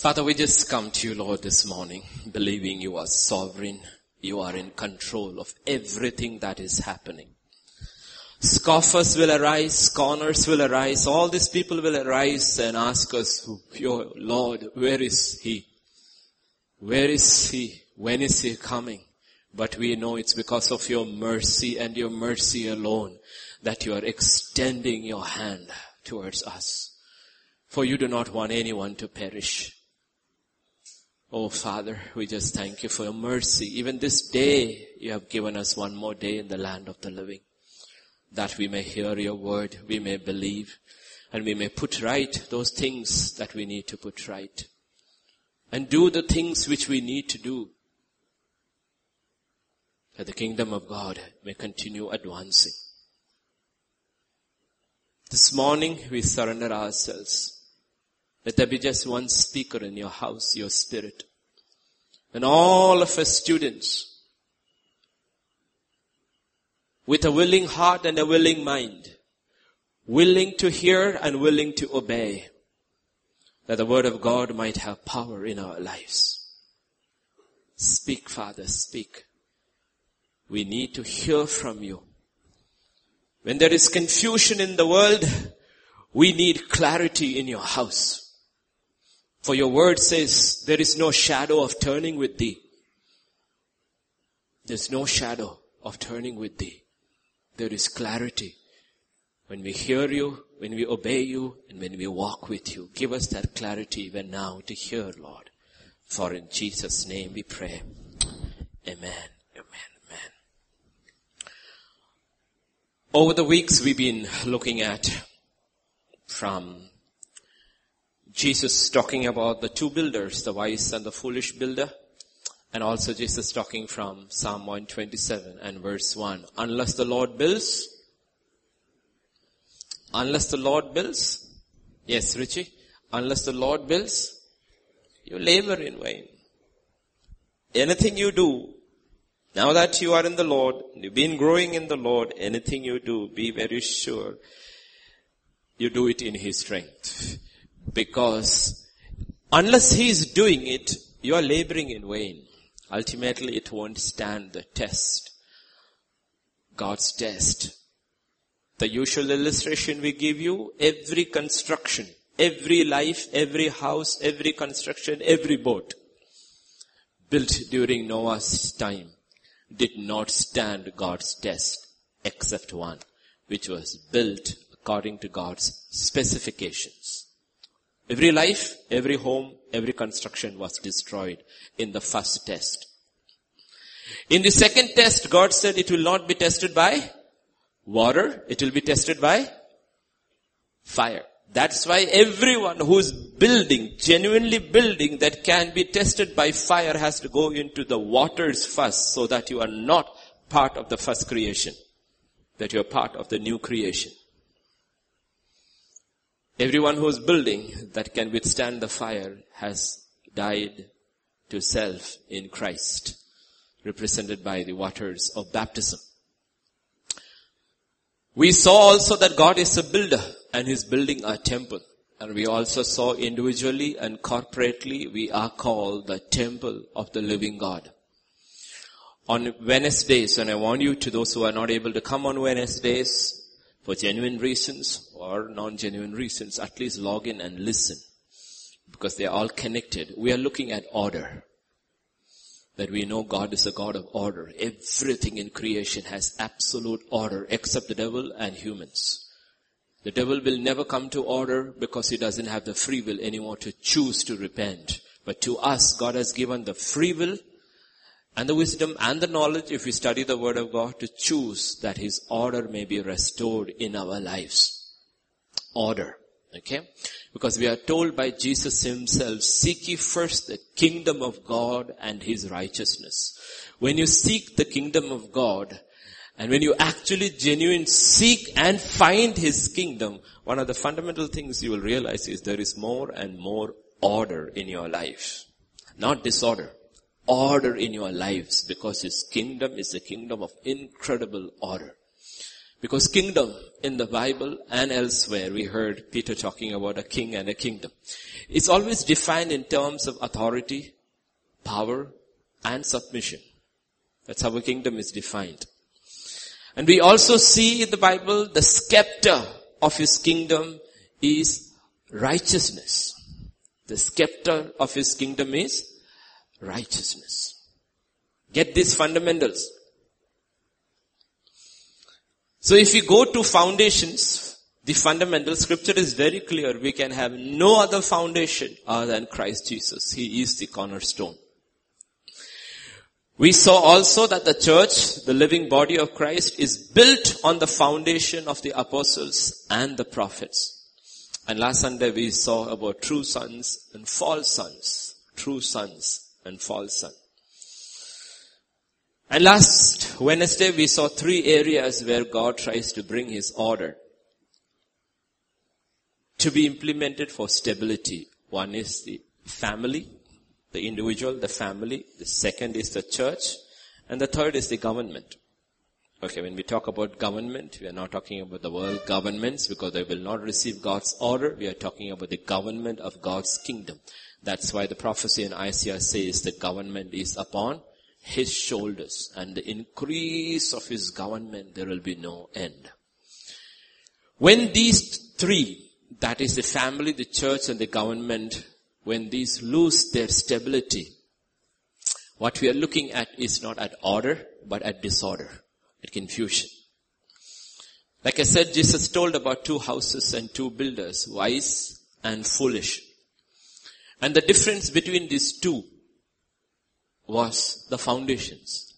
Father, we just come to you, Lord, this morning, believing you are sovereign. You are in control of everything that is happening. Scoffers will arise, scorners will arise, all these people will arise and ask us, your Lord, where is he? Where is he? When is he coming? But we know it's because of your mercy and your mercy alone that you are extending your hand towards us. For you do not want anyone to perish. Oh Father, we just thank you for your mercy. Even this day, you have given us one more day in the land of the living. That we may hear your word, we may believe, and we may put right those things that we need to put right. And do the things which we need to do. That the kingdom of God may continue advancing. This morning we surrender ourselves. Let there be just one speaker in your house, your spirit. And all of us students, with a willing heart and a willing mind, willing to hear and willing to obey, that the word of God might have power in our lives. Speak, Father, speak. We need to hear from you. When there is confusion in the world, we need clarity in your house. For your word says there is no shadow of turning with thee. There's no shadow of turning with thee. There is clarity. When we hear you, when we obey you, and when we walk with you, give us that clarity even now to hear, Lord. For in Jesus' name we pray. Amen. Amen. Amen. Over the weeks we've been looking at from Jesus talking about the two builders, the wise and the foolish builder. And also Jesus talking from Psalm 127 and verse 1. Unless the Lord builds, unless the Lord builds, yes, Richie, unless the Lord builds, you labor in vain. Anything you do, now that you are in the Lord, you've been growing in the Lord, anything you do, be very sure you do it in His strength. Because unless He is doing it, you are laboring in vain. Ultimately, it won't stand the test. God's test. The usual illustration we give you, every construction, every life, every house, every construction, every boat built during Noah's time did not stand God's test except one, which was built according to God's specifications. Every life, every home, every construction was destroyed in the first test. In the second test, God said it will not be tested by water, it will be tested by fire. That's why everyone who's building, genuinely building that can be tested by fire has to go into the waters first so that you are not part of the first creation. That you're part of the new creation. Everyone who is building that can withstand the fire has died to self in Christ, represented by the waters of baptism. We saw also that God is a builder and He's building a temple. And we also saw individually and corporately we are called the temple of the living God. On Wednesdays, and I want you to those who are not able to come on Wednesdays, for genuine reasons or non-genuine reasons, at least log in and listen. Because they are all connected. We are looking at order. That we know God is a God of order. Everything in creation has absolute order except the devil and humans. The devil will never come to order because he doesn't have the free will anymore to choose to repent. But to us, God has given the free will and the wisdom and the knowledge if we study the word of God to choose that his order may be restored in our lives. Order. Okay? Because we are told by Jesus himself, seek ye first the kingdom of God and his righteousness. When you seek the kingdom of God, and when you actually genuine seek and find his kingdom, one of the fundamental things you will realize is there is more and more order in your life. Not disorder order in your lives because His kingdom is a kingdom of incredible order. Because kingdom in the Bible and elsewhere, we heard Peter talking about a king and a kingdom. It's always defined in terms of authority, power, and submission. That's how a kingdom is defined. And we also see in the Bible the scepter of his kingdom is righteousness. The scepter of his kingdom is righteousness. Get these fundamentals. So if we go to foundations, the fundamental scripture is very clear. We can have no other foundation other than Christ Jesus. He is the cornerstone. We saw also that the church, the living body of Christ, is built on the foundation of the apostles and the prophets. And last Sunday we saw about true sons and false sons. True sons and false sons. And last Wednesday we saw three areas where God tries to bring His order to be implemented for stability. One is the family, the individual, the family. The second is the church. And the third is the government. Okay, when we talk about government, we are not talking about the world governments because they will not receive God's order. We are talking about the government of God's kingdom. That's why the prophecy in Isaiah says the government is upon his shoulders and the increase of his government there will be no end. When these three, that is the family, the church and the government, when these lose their stability, what we are looking at is not at order, but at disorder, confusion. Like I said, Jesus told about two houses and two builders, wise and foolish. And the difference between these two was the foundations.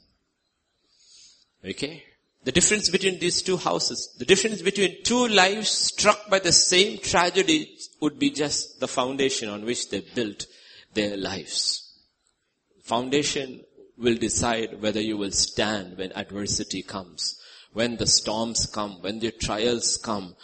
Okay? The difference between these two houses, the difference between two lives struck by the same tragedy would be just the foundation on which they built their lives. Foundation will decide whether you will stand when adversity comes, when the storms come, when the trials come,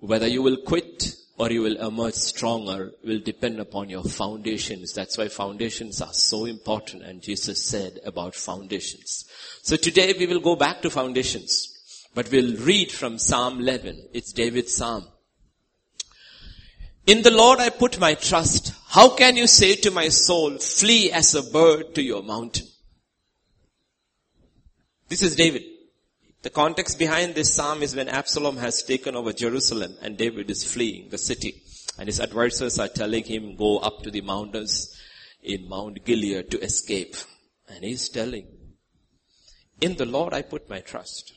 whether you will quit or you will emerge stronger will depend upon your foundations. That's why foundations are so important and Jesus said about foundations. So today we will go back to foundations, but we'll read from Psalm 11. It's David's Psalm. In the Lord I put my trust. How can you say to my soul, flee as a bird to your mountain? This is David. The context behind this psalm is when Absalom has taken over Jerusalem and David is fleeing the city. And his advisors are telling him, go up to the mountains in Mount Gilead to escape. And he's telling, in the Lord I put my trust.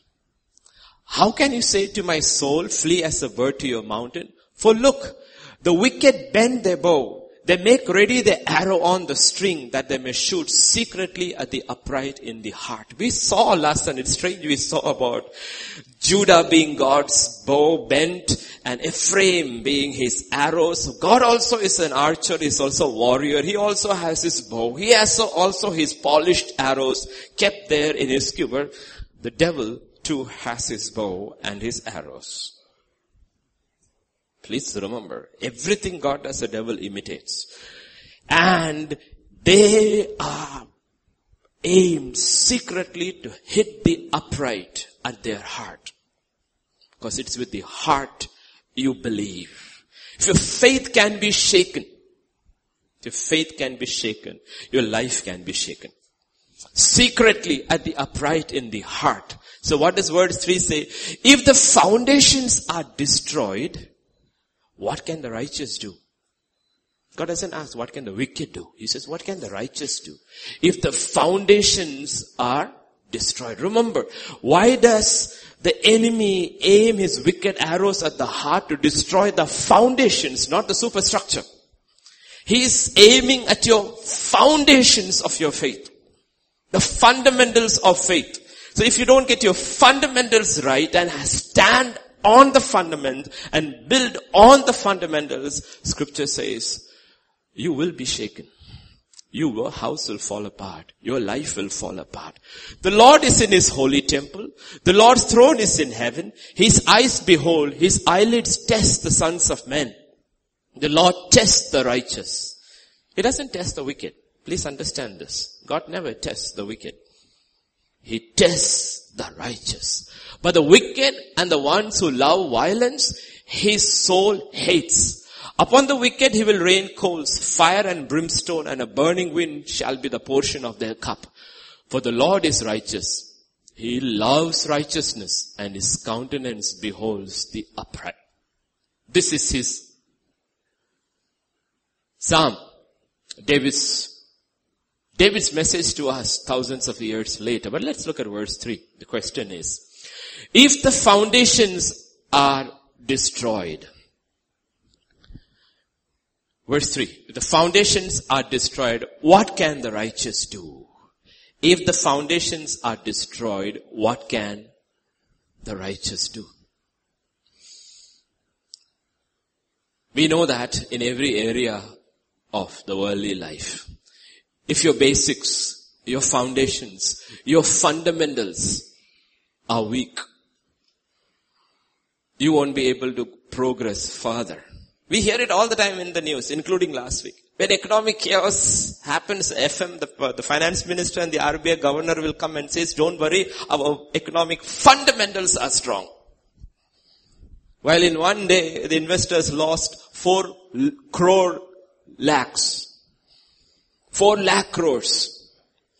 How can you say to my soul, flee as a bird to your mountain? For look, the wicked bend their bow they make ready the arrow on the string that they may shoot secretly at the upright in the heart. We saw last and it's strange we saw about Judah being God's bow bent and Ephraim being his arrows. God also is an archer, he's also a warrior. He also has his bow. He has also his polished arrows kept there in his quiver. The devil too has his bow and his arrows. Please remember, everything God does, the devil imitates. And they are aimed secretly to hit the upright at their heart. Because it's with the heart you believe. If your faith can be shaken, your faith can be shaken, your life can be shaken. Secretly at the upright in the heart. So what does verse 3 say? If the foundations are destroyed, what can the righteous do? God doesn't ask, what can the wicked do? He says, what can the righteous do? If the foundations are destroyed. Remember, why does the enemy aim his wicked arrows at the heart to destroy the foundations, not the superstructure? He is aiming at your foundations of your faith. The fundamentals of faith. So if you don't get your fundamentals right and stand on the fundament and build on the fundamentals, scripture says, you will be shaken. Your house will fall apart. Your life will fall apart. The Lord is in His holy temple. The Lord's throne is in heaven. His eyes behold. His eyelids test the sons of men. The Lord tests the righteous. He doesn't test the wicked. Please understand this. God never tests the wicked. He tests the righteous. But the wicked and the ones who love violence, his soul hates. Upon the wicked he will rain coals, fire and brimstone and a burning wind shall be the portion of their cup. For the Lord is righteous. He loves righteousness and his countenance beholds the upright. This is his Psalm. David's David's message to us thousands of years later. But let's look at verse 3. The question is, if the foundations are destroyed, verse 3, if the foundations are destroyed, what can the righteous do? If the foundations are destroyed, what can the righteous do? We know that in every area of the worldly life, if your basics, your foundations, your fundamentals are weak, you won't be able to progress further. We hear it all the time in the news, including last week. When economic chaos happens, FM, the, uh, the finance minister and the RBI governor will come and says, don't worry, our economic fundamentals are strong. While in one day, the investors lost four crore lakhs. Four lakh crores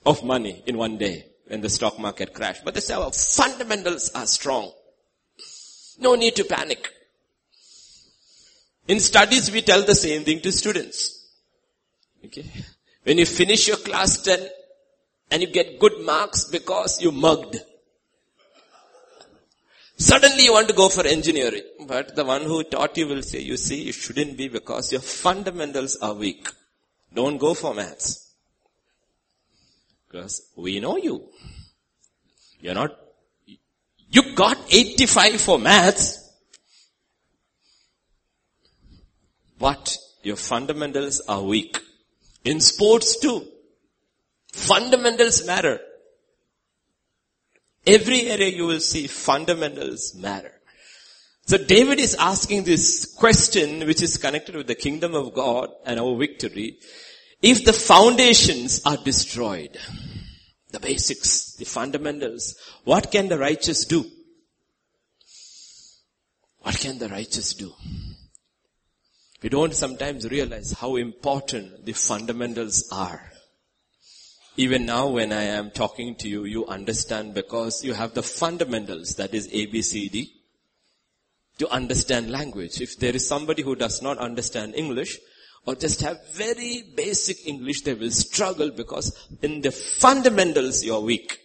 of money in one day when the stock market crashed. But our fundamentals are strong. No need to panic. In studies, we tell the same thing to students. Okay. When you finish your class 10 and you get good marks because you mugged. Suddenly you want to go for engineering. But the one who taught you will say, you see, you shouldn't be because your fundamentals are weak. Don't go for maths. Because we know you. You're not, you got 85 for maths, but your fundamentals are weak. In sports too, fundamentals matter. Every area you will see fundamentals matter. So David is asking this question which is connected with the kingdom of God and our victory. If the foundations are destroyed, the basics, the fundamentals, what can the righteous do? What can the righteous do? We don't sometimes realize how important the fundamentals are. Even now when I am talking to you, you understand because you have the fundamentals, that is ABCD, to understand language. If there is somebody who does not understand English, or just have very basic English, they will struggle because in the fundamentals you are weak.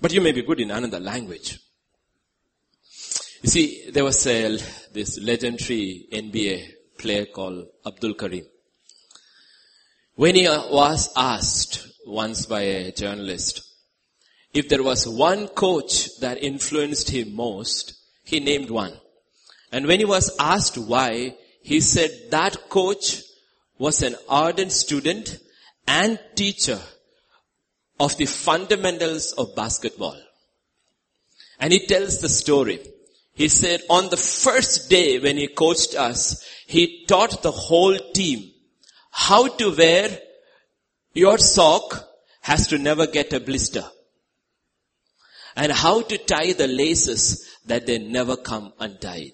But you may be good in another language. You see, there was a, this legendary NBA player called Abdul Karim. When he was asked once by a journalist if there was one coach that influenced him most, he named one. And when he was asked why, he said that coach was an ardent student and teacher of the fundamentals of basketball. And he tells the story. He said on the first day when he coached us, he taught the whole team how to wear your sock has to never get a blister. And how to tie the laces that they never come untied.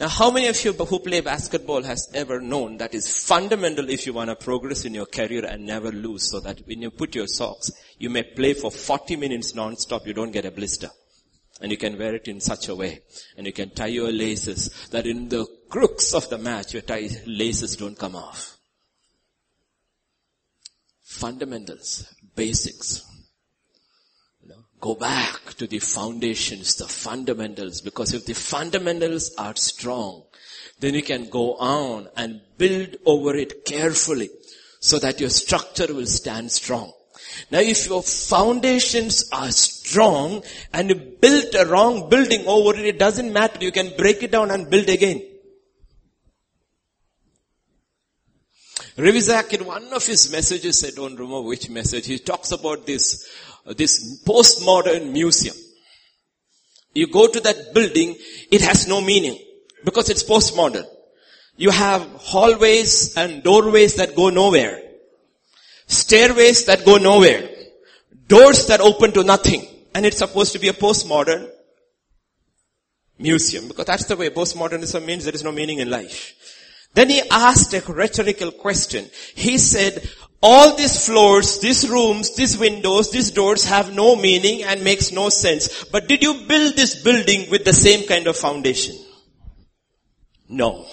Now how many of you who play basketball has ever known that is fundamental if you want to progress in your career and never lose so that when you put your socks, you may play for 40 minutes non-stop, you don't get a blister. And you can wear it in such a way. And you can tie your laces that in the crooks of the match, your tie, laces don't come off fundamentals, basics. Go back to the foundations, the fundamentals, because if the fundamentals are strong, then you can go on and build over it carefully so that your structure will stand strong. Now if your foundations are strong and you built a wrong building over it, it doesn't matter. You can break it down and build again. Revizak in one of his messages, I don't remember which message, he talks about this, Uh, this postmodern museum. You go to that building, it has no meaning because it's postmodern. You have hallways and doorways that go nowhere. Stairways that go nowhere. Doors that open to nothing. And it's supposed to be a postmodern museum because that's the way postmodernism means there is no meaning in life. Then he asked a rhetorical question. He said, all these floors, these rooms, these windows, these doors have no meaning and makes no sense. But did you build this building with the same kind of foundation? No.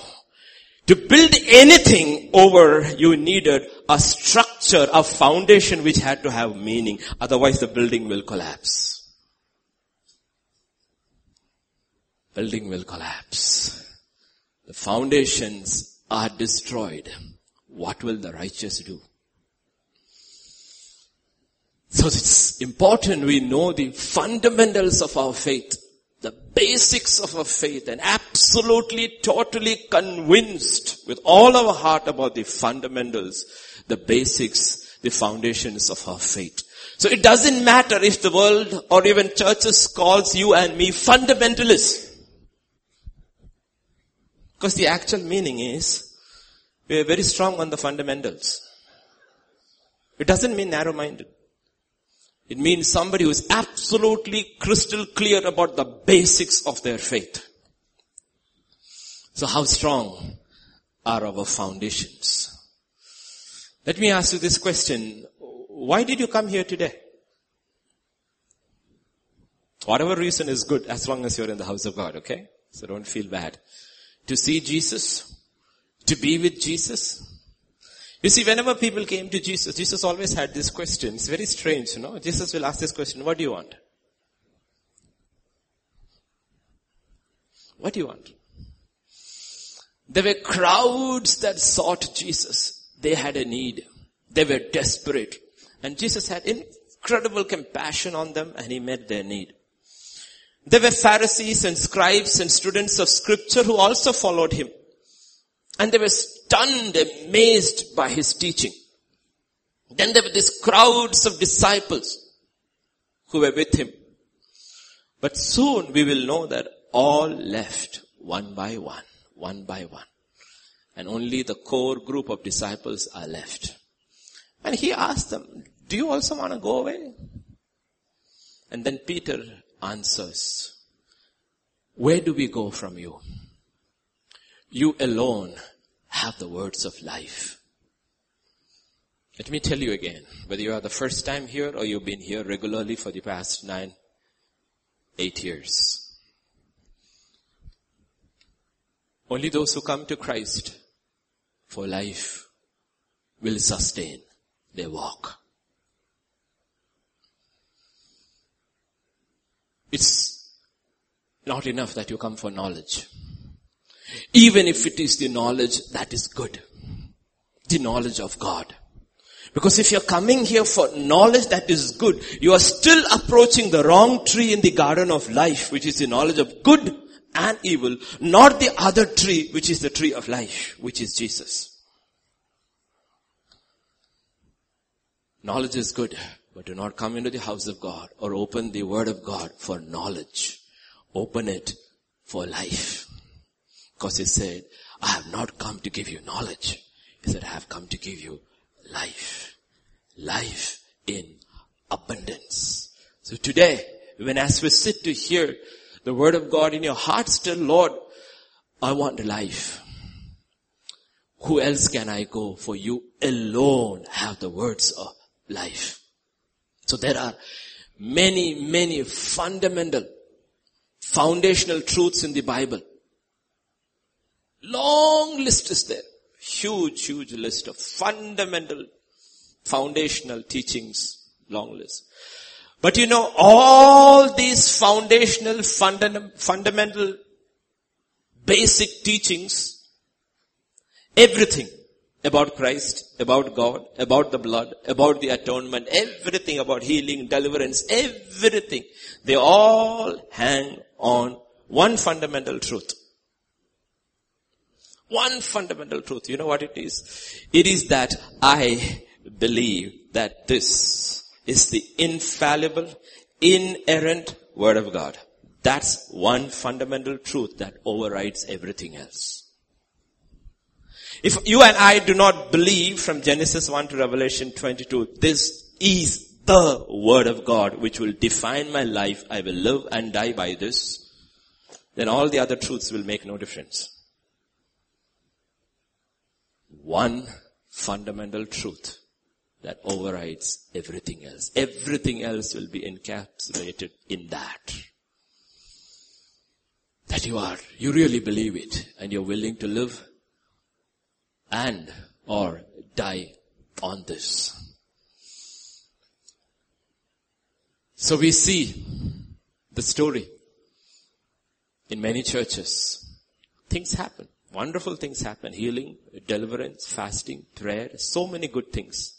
To build anything over, you needed a structure, a foundation which had to have meaning. Otherwise the building will collapse. Building will collapse. The foundations are destroyed. What will the righteous do? So it's important we know the fundamentals of our faith, the basics of our faith and absolutely, totally convinced with all our heart about the fundamentals, the basics, the foundations of our faith. So it doesn't matter if the world or even churches calls you and me fundamentalists. Because the actual meaning is, we are very strong on the fundamentals. It doesn't mean narrow-minded. It means somebody who is absolutely crystal clear about the basics of their faith. So how strong are our foundations? Let me ask you this question. Why did you come here today? Whatever reason is good as long as you're in the house of God, okay? So don't feel bad. To see Jesus? To be with Jesus? You see, whenever people came to Jesus, Jesus always had this question. It's very strange, you know. Jesus will ask this question, what do you want? What do you want? There were crowds that sought Jesus. They had a need. They were desperate. And Jesus had incredible compassion on them and he met their need. There were Pharisees and scribes and students of scripture who also followed him. And they were stunned, amazed by his teaching. Then there were these crowds of disciples who were with him. But soon we will know that all left one by one, one by one. And only the core group of disciples are left. And he asked them, do you also want to go away? And then Peter answers, where do we go from you? You alone have the words of life. Let me tell you again, whether you are the first time here or you've been here regularly for the past nine, eight years. Only those who come to Christ for life will sustain their walk. It's not enough that you come for knowledge. Even if it is the knowledge that is good. The knowledge of God. Because if you're coming here for knowledge that is good, you are still approaching the wrong tree in the garden of life, which is the knowledge of good and evil, not the other tree, which is the tree of life, which is Jesus. Knowledge is good, but do not come into the house of God or open the word of God for knowledge. Open it for life. Because he said, I have not come to give you knowledge. He said, I have come to give you life. Life in abundance. So today, when as we sit to hear the word of God in your heart still, Lord, I want life. Who else can I go? For you alone have the words of life. So there are many, many fundamental, foundational truths in the Bible Long list is there. Huge, huge list of fundamental, foundational teachings. Long list. But you know, all these foundational, fundamental, basic teachings, everything about Christ, about God, about the blood, about the atonement, everything about healing, deliverance, everything, they all hang on one fundamental truth. One fundamental truth. You know what it is? It is that I believe that this is the infallible, inerrant word of God. That's one fundamental truth that overrides everything else. If you and I do not believe from Genesis 1 to Revelation 22, this is the word of God which will define my life, I will live and die by this, then all the other truths will make no difference. One fundamental truth that overrides everything else. Everything else will be encapsulated in that. That you are, you really believe it and you're willing to live and or die on this. So we see the story in many churches. Things happen. Wonderful things happen. Healing, deliverance, fasting, prayer, so many good things.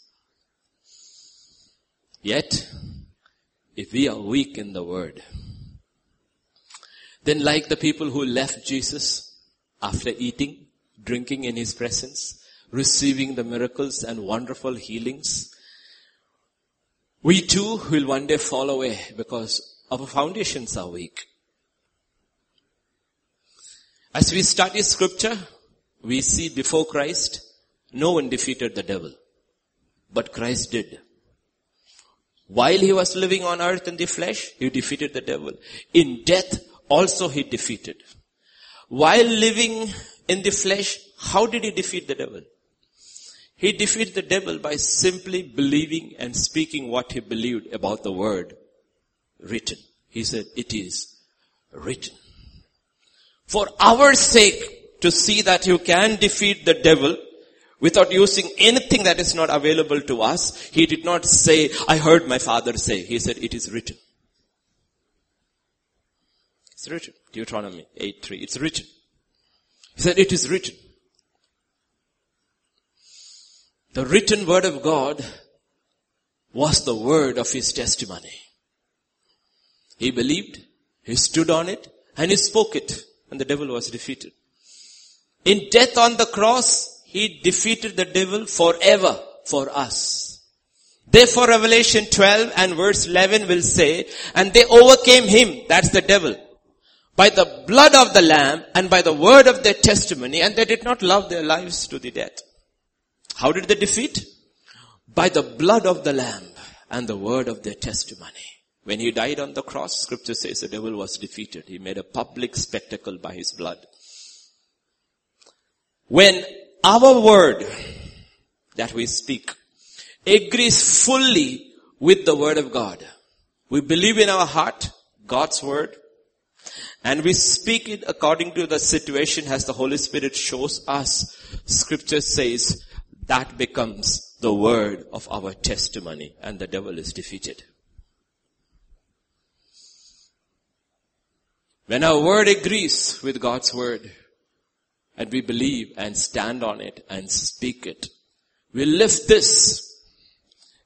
Yet, if we are weak in the word, then like the people who left Jesus after eating, drinking in his presence, receiving the miracles and wonderful healings, we too will one day fall away because our foundations are weak. As we study scripture, we see before Christ, no one defeated the devil. But Christ did. While he was living on earth in the flesh, he defeated the devil. In death, also he defeated. While living in the flesh, how did he defeat the devil? He defeated the devil by simply believing and speaking what he believed about the word written. He said, it is written. For our sake, to see that you can defeat the devil without using anything that is not available to us, he did not say, I heard my father say. He said, it is written. It's written. Deuteronomy 8.3. It's written. He said, it is written. The written word of God was the word of his testimony. He believed, he stood on it, and he spoke it, and the devil was defeated. In death on the cross, he defeated the devil forever for us. Therefore Revelation 12 and verse 11 will say, and they overcame him, that's the devil, by the blood of the lamb and by the word of their testimony, and they did not love their lives to the death. How did they defeat? By the blood of the lamb and the word of their testimony. When he died on the cross, scripture says the devil was defeated. He made a public spectacle by his blood. When our word that we speak agrees fully with the word of God, we believe in our heart God's word, and we speak it according to the situation as the Holy Spirit shows us. Scripture says, that becomes the word of our testimony and the devil is defeated. When our word agrees with God's word and we believe and stand on it and speak it, we lift this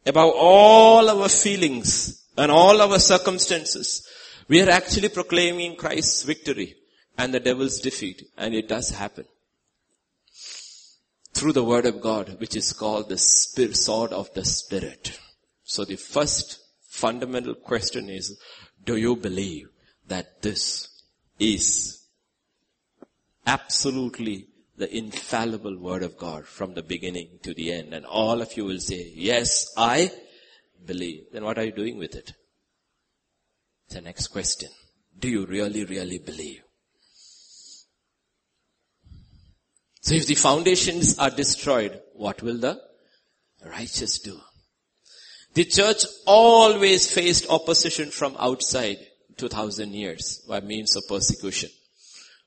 above all our feelings and all our circumstances. We are actually proclaiming Christ's victory and the devil's defeat and it does happen through the word of God, which is called the spirit, sword of the spirit. So the first fundamental question is, do you believe that this is absolutely the infallible word of God from the beginning to the end? And all of you will say, yes, I believe. Then what are you doing with it? The next question. Do you really, really believe? So if the foundations are destroyed, what will the righteous do? The church always faced opposition from outside 2000 years by means of persecution.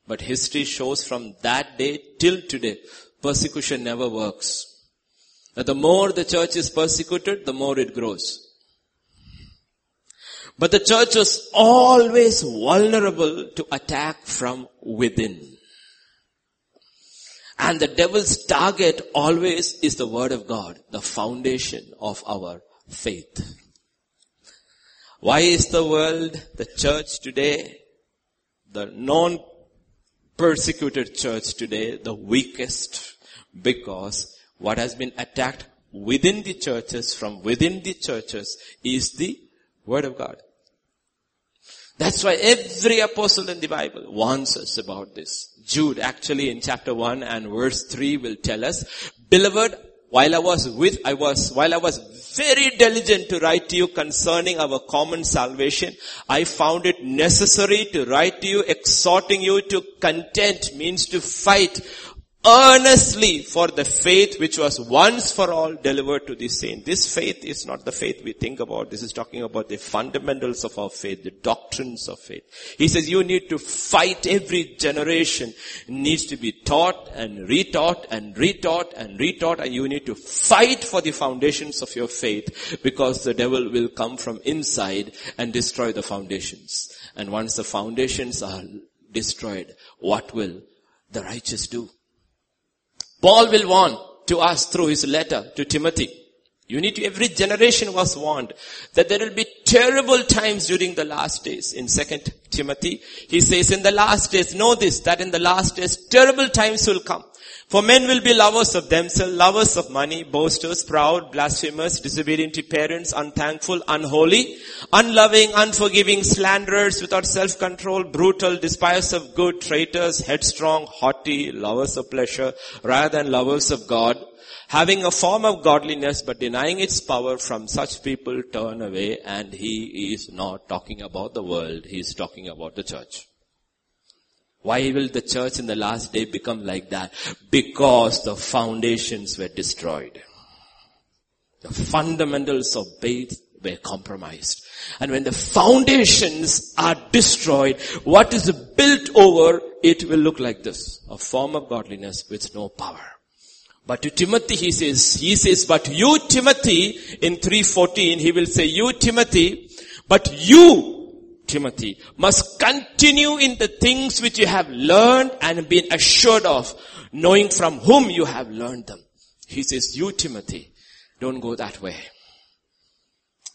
But history shows from that day till today, persecution never works. That the more the church is persecuted, the more it grows. But the church was always vulnerable to attack from within. And the devil's target always is the word of God, the foundation of our faith. Why is the world, the church today, the non-persecuted church today, the weakest? Because what has been attacked within the churches, from within the churches, is the word of God. That's why every apostle in the Bible warns us about this. Jude actually in chapter 1 and verse 3 will tell us, Beloved, while I was with, I was, while I was very diligent to write to you concerning our common salvation, I found it necessary to write to you exhorting you to contend means to fight earnestly for the faith which was once for all delivered to the saint. This faith is not the faith we think about. This is talking about the fundamentals of our faith, the doctrines of faith. He says you need to fight every generation. It needs to be taught and retaught and retaught and retaught and you need to fight for the foundations of your faith because the devil will come from inside and destroy the foundations. And once the foundations are destroyed, what will the righteous do? Paul will warn to us through his letter to Timothy. You need to, every generation was warned that there will be terrible times during the last days. In second Timothy, he says in the last days, know this, that in the last days, terrible times will come. For men will be lovers of themselves, lovers of money, boasters, proud, blasphemers, disobedient to parents, unthankful, unholy, unloving, unforgiving, slanderers, without self-control, brutal, despisers of good, traitors, headstrong, haughty, lovers of pleasure, rather than lovers of God, having a form of godliness but denying its power from such people turn away and he is not talking about the world, he is talking about the church. Why will the church in the last day become like that? Because the foundations were destroyed. The fundamentals of faith were compromised. And when the foundations are destroyed, what is built over it will look like this. A form of godliness with no power. But to Timothy he says, he says, but you Timothy, in 3.14, he will say, you Timothy, but you Timothy, must continue in the things which you have learned and been assured of, knowing from whom you have learned them. He says, you Timothy, don't go that way.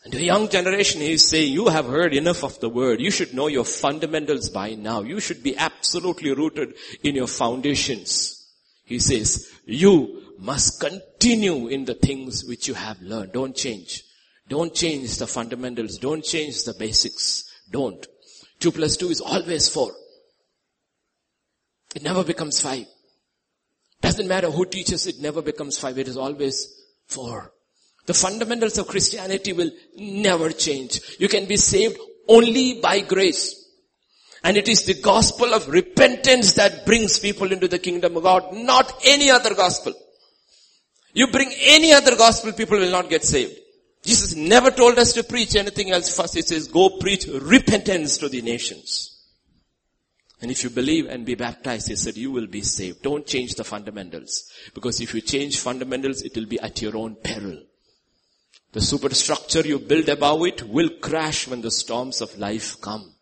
And the young generation, is saying, you have heard enough of the word. You should know your fundamentals by now. You should be absolutely rooted in your foundations. He says, you must continue in the things which you have learned. Don't change. Don't change the fundamentals. Don't change the basics. Don't. 2 plus 2 is always 4. It never becomes 5. Doesn't matter who teaches, it never becomes 5. It is always 4. The fundamentals of Christianity will never change. You can be saved only by grace. And it is the gospel of repentance that brings people into the kingdom of God, not any other gospel. You bring any other gospel, people will not get saved. Jesus never told us to preach anything else first. He says, go preach repentance to the nations. And if you believe and be baptized, he said, you will be saved. Don't change the fundamentals. Because if you change fundamentals, it will be at your own peril. The superstructure you build above it will crash when the storms of life come.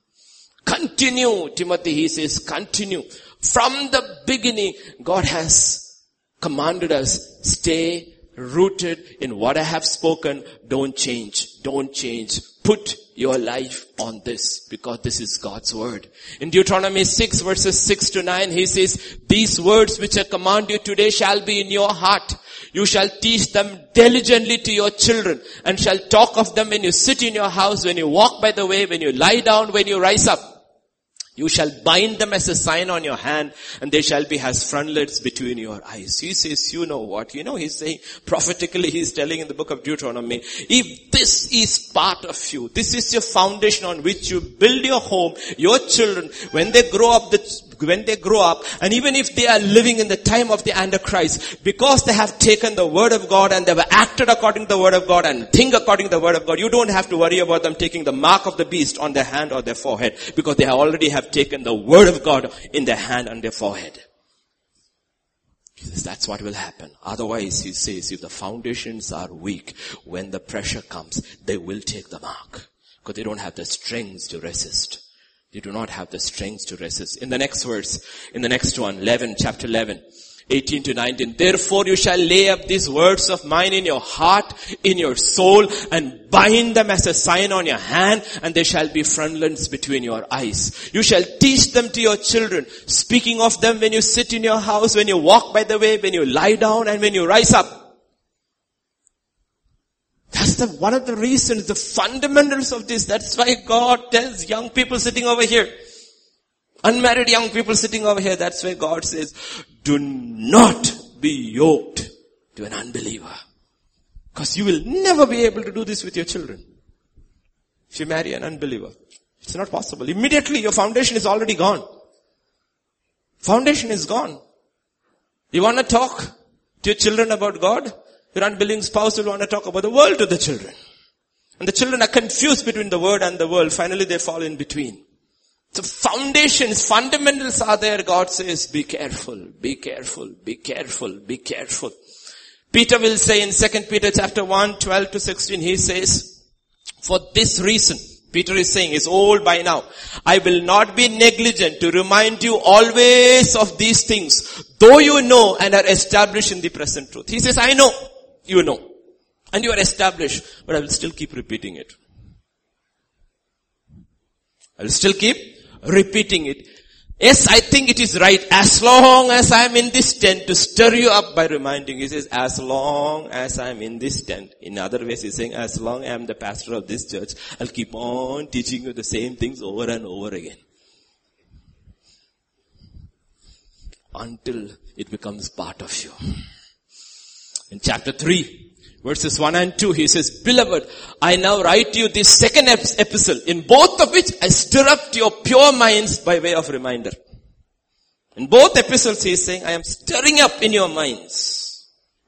Continue, Timothy, he says, continue. From the beginning, God has commanded us, stay rooted in what I have spoken. Don't change. Don't change. Put your life on this because this is God's word. In Deuteronomy 6 verses 6 to 9, he says, these words which I command you today shall be in your heart. You shall teach them diligently to your children and shall talk of them when you sit in your house, when you walk by the way, when you lie down, when you rise up. You shall bind them as a sign on your hand and they shall be as frontlets between your eyes. He says, you know what? You know, he's saying, prophetically, he's telling in the book of Deuteronomy, if this is part of you, this is your foundation on which you build your home, your children, when they grow up, the when they grow up, and even if they are living in the time of the Antichrist, because they have taken the word of God and they have acted according to the word of God and think according to the word of God, you don't have to worry about them taking the mark of the beast on their hand or their forehead, because they already have taken the word of God in their hand and their forehead. That's what will happen. Otherwise, he says, if the foundations are weak, when the pressure comes, they will take the mark. Because they don't have the strength to resist. They do not have the strength to resist. In the next verse, in the next one, 11, chapter 11, 18 to 19. Therefore you shall lay up these words of mine in your heart, in your soul, and bind them as a sign on your hand, and they shall be frontlets between your eyes. You shall teach them to your children, speaking of them when you sit in your house, when you walk by the way, when you lie down, and when you rise up. That's the, one of the reasons, the fundamentals of this. That's why God tells young people sitting over here, unmarried young people sitting over here, that's why God says, do not be yoked to an unbeliever. Because you will never be able to do this with your children. If you marry an unbeliever. It's not possible. Immediately your foundation is already gone. Foundation is gone. You want to talk to your children about God? Your unbelieving spouse will want to talk about the world to the children. And the children are confused between the word and the world. Finally they fall in between. The foundations, fundamentals are there. God says, be careful, be careful, be careful, be careful. Peter will say in 2 Peter chapter 1, 12 to 16, he says, for this reason, Peter is saying, is old by now. I will not be negligent to remind you always of these things, though you know and are established in the present truth. He says, I know, you know, and you are established, but I will still keep repeating it. I will still keep repeating it. Yes, I think it is right as long as I am in this tent to stir you up by reminding. He says, as long as I am in this tent. In other ways, he's saying, as long as I am the pastor of this church, I'll keep on teaching you the same things over and over again. Until it becomes part of you. In chapter 3, verses 1 and 2, he says, Beloved, I now write you this second epistle, in both of which I stir up your pure minds by way of reminder. In both epistles he is saying, I am stirring up in your minds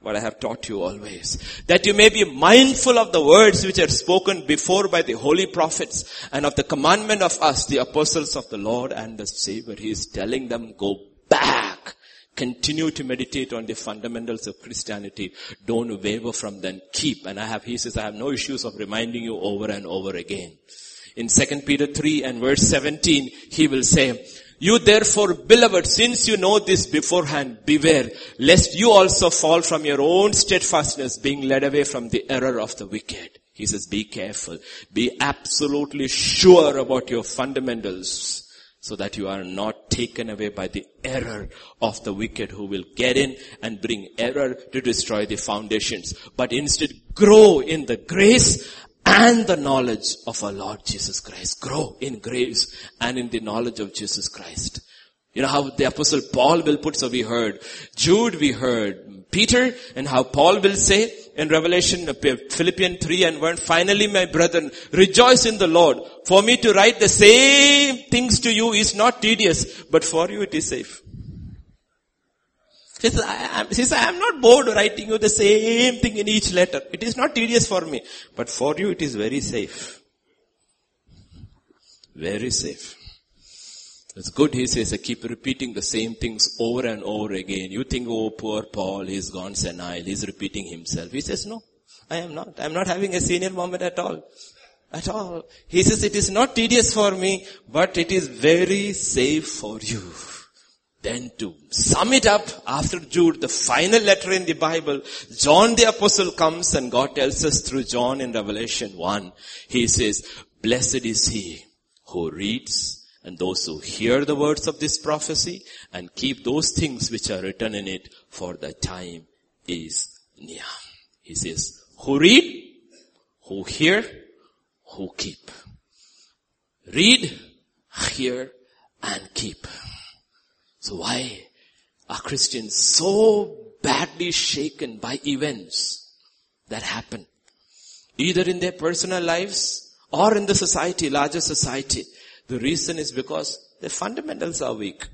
what I have taught you always. That you may be mindful of the words which are spoken before by the holy prophets and of the commandment of us, the apostles of the Lord and the Savior. He is telling them, go back Continue to meditate on the fundamentals of Christianity. Don't waver from them. Keep. And I have, he says, I have no issues of reminding you over and over again. In 2 Peter 3 and verse 17, he will say, you therefore, beloved, since you know this beforehand, beware, lest you also fall from your own steadfastness, being led away from the error of the wicked. He says, be careful. Be absolutely sure about your fundamentals so that you are not taken away by the error of the wicked who will get in and bring error to destroy the foundations, but instead grow in the grace and the knowledge of our Lord Jesus Christ. Grow in grace and in the knowledge of Jesus Christ. You know how the apostle Paul will put, so we heard Jude, we heard Peter, and how Paul will say, in Revelation, uh, Philippians 3 and 1, finally my brethren, rejoice in the Lord. For me to write the same things to you is not tedious, but for you it is safe. He says, I am, he says, I am not bored writing you the same thing in each letter. It is not tedious for me, but for you it is very safe. Very safe. It's good, he says, I keep repeating the same things over and over again. You think, oh, poor Paul, he's gone senile, he's repeating himself. He says, no, I am not. I am not having a senior moment at all. At all. He says, it is not tedious for me, but it is very safe for you. Then to sum it up, after Jude, the final letter in the Bible, John the Apostle comes and God tells us through John in Revelation 1, he says, blessed is he who reads and those who hear the words of this prophecy and keep those things which are written in it for the time is near. He says, who read, who hear, who keep. Read, hear, and keep. So why are Christians so badly shaken by events that happen? Either in their personal lives or in the society, larger society. The reason is because the fundamentals are weak.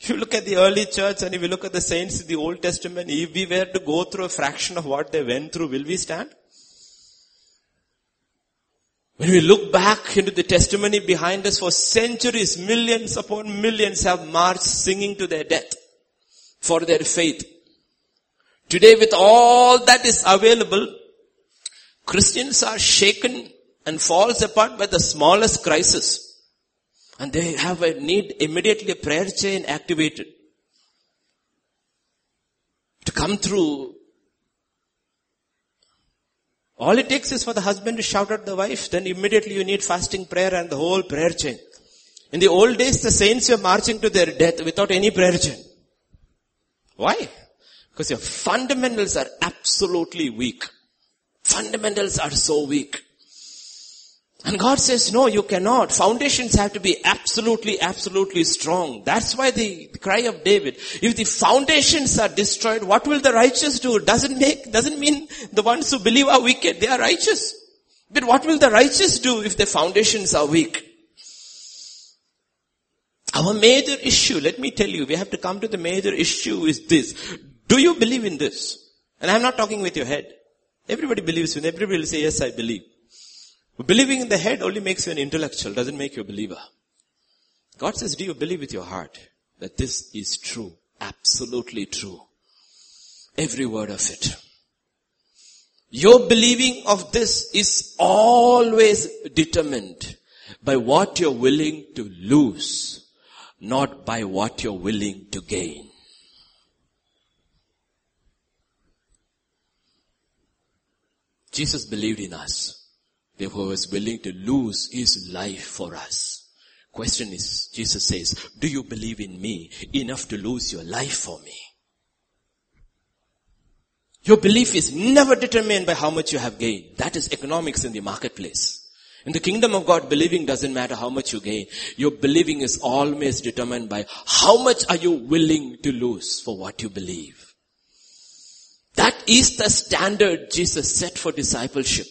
If you look at the early church and if you look at the saints in the Old Testament, if we were to go through a fraction of what they went through, will we stand? When we look back into the testimony behind us for centuries, millions upon millions have marched singing to their death for their faith. Today with all that is available, Christians are shaken and falls apart by the smallest crisis. And they have a need immediately a prayer chain activated. To come through. All it takes is for the husband to shout at the wife, then immediately you need fasting prayer and the whole prayer chain. In the old days, the saints were marching to their death without any prayer chain. Why? Because your fundamentals are absolutely weak. Fundamentals are so weak. And God says, no, you cannot. Foundations have to be absolutely, absolutely strong. That's why the cry of David, if the foundations are destroyed, what will the righteous do? Doesn't make, doesn't mean the ones who believe are wicked, they are righteous. But what will the righteous do if the foundations are weak? Our major issue, let me tell you, we have to come to the major issue is this. Do you believe in this? And I'm not talking with your head. Everybody believes in, everybody will say, yes, I believe. Believing in the head only makes you an intellectual, doesn't make you a believer. God says, do you believe with your heart that this is true? Absolutely true. Every word of it. Your believing of this is always determined by what you're willing to lose, not by what you're willing to gain. Jesus believed in us. Therefore was willing to lose his life for us. Question is, Jesus says, do you believe in me enough to lose your life for me? Your belief is never determined by how much you have gained. That is economics in the marketplace. In the kingdom of God, believing doesn't matter how much you gain. Your believing is always determined by how much are you willing to lose for what you believe. That is the standard Jesus set for discipleship.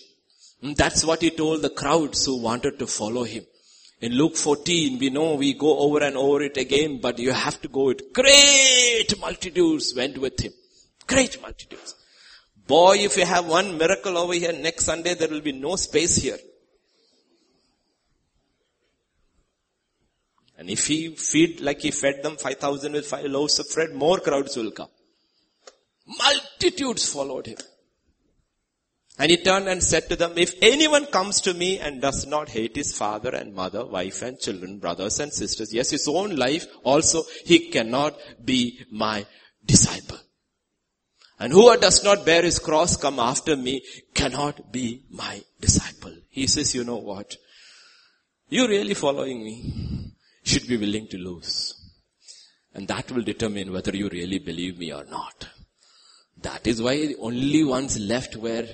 And that's what he told the crowds who wanted to follow him. In Luke 14, we know we go over and over it again, but you have to go it. Great multitudes went with him. Great multitudes. Boy, if you have one miracle over here, next Sunday there will be no space here. And if he feed like he fed them 5,000 with five loaves of bread, more crowds will come. Multitudes followed him. And he turned and said to them, if anyone comes to me and does not hate his father and mother, wife and children, brothers and sisters, yes, his own life also, he cannot be my disciple. And whoever does not bear his cross come after me cannot be my disciple. He says, you know what? You really following me should be willing to lose. And that will determine whether you really believe me or not. That is why the only ones left were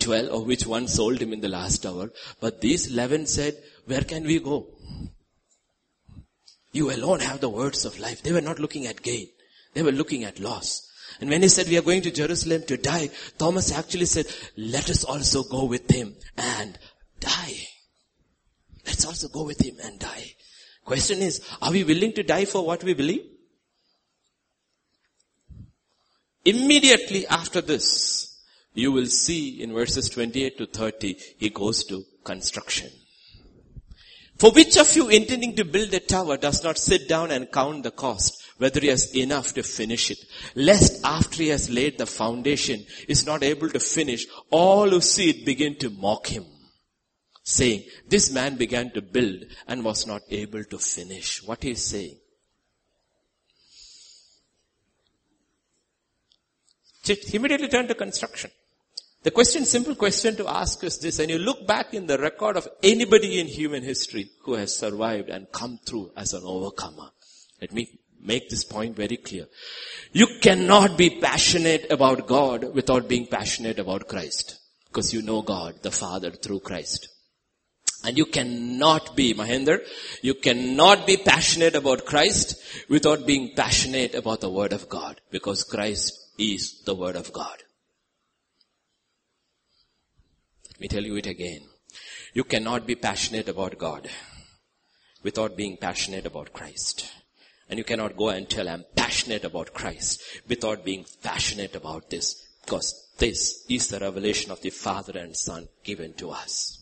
12 of which one sold him in the last hour. But these 11 said, where can we go? You alone have the words of life. They were not looking at gain. They were looking at loss. And when he said, we are going to Jerusalem to die, Thomas actually said, let us also go with him and die. Let's also go with him and die. Question is, are we willing to die for what we believe? Immediately after this, you will see in verses 28 to 30, he goes to construction. For which of you intending to build a tower does not sit down and count the cost, whether he has enough to finish it, lest after he has laid the foundation is not able to finish, all who see it begin to mock him, saying, this man began to build and was not able to finish. What he is saying? He immediately turn to construction. The question, simple question to ask is this, and you look back in the record of anybody in human history who has survived and come through as an overcomer. Let me make this point very clear. You cannot be passionate about God without being passionate about Christ. Because you know God, the Father, through Christ. And you cannot be, Mahendra, you cannot be passionate about Christ without being passionate about the Word of God. Because Christ is the Word of God. Let me tell you it again. You cannot be passionate about God without being passionate about Christ. And you cannot go and tell I'm passionate about Christ without being passionate about this. Because this is the revelation of the Father and Son given to us.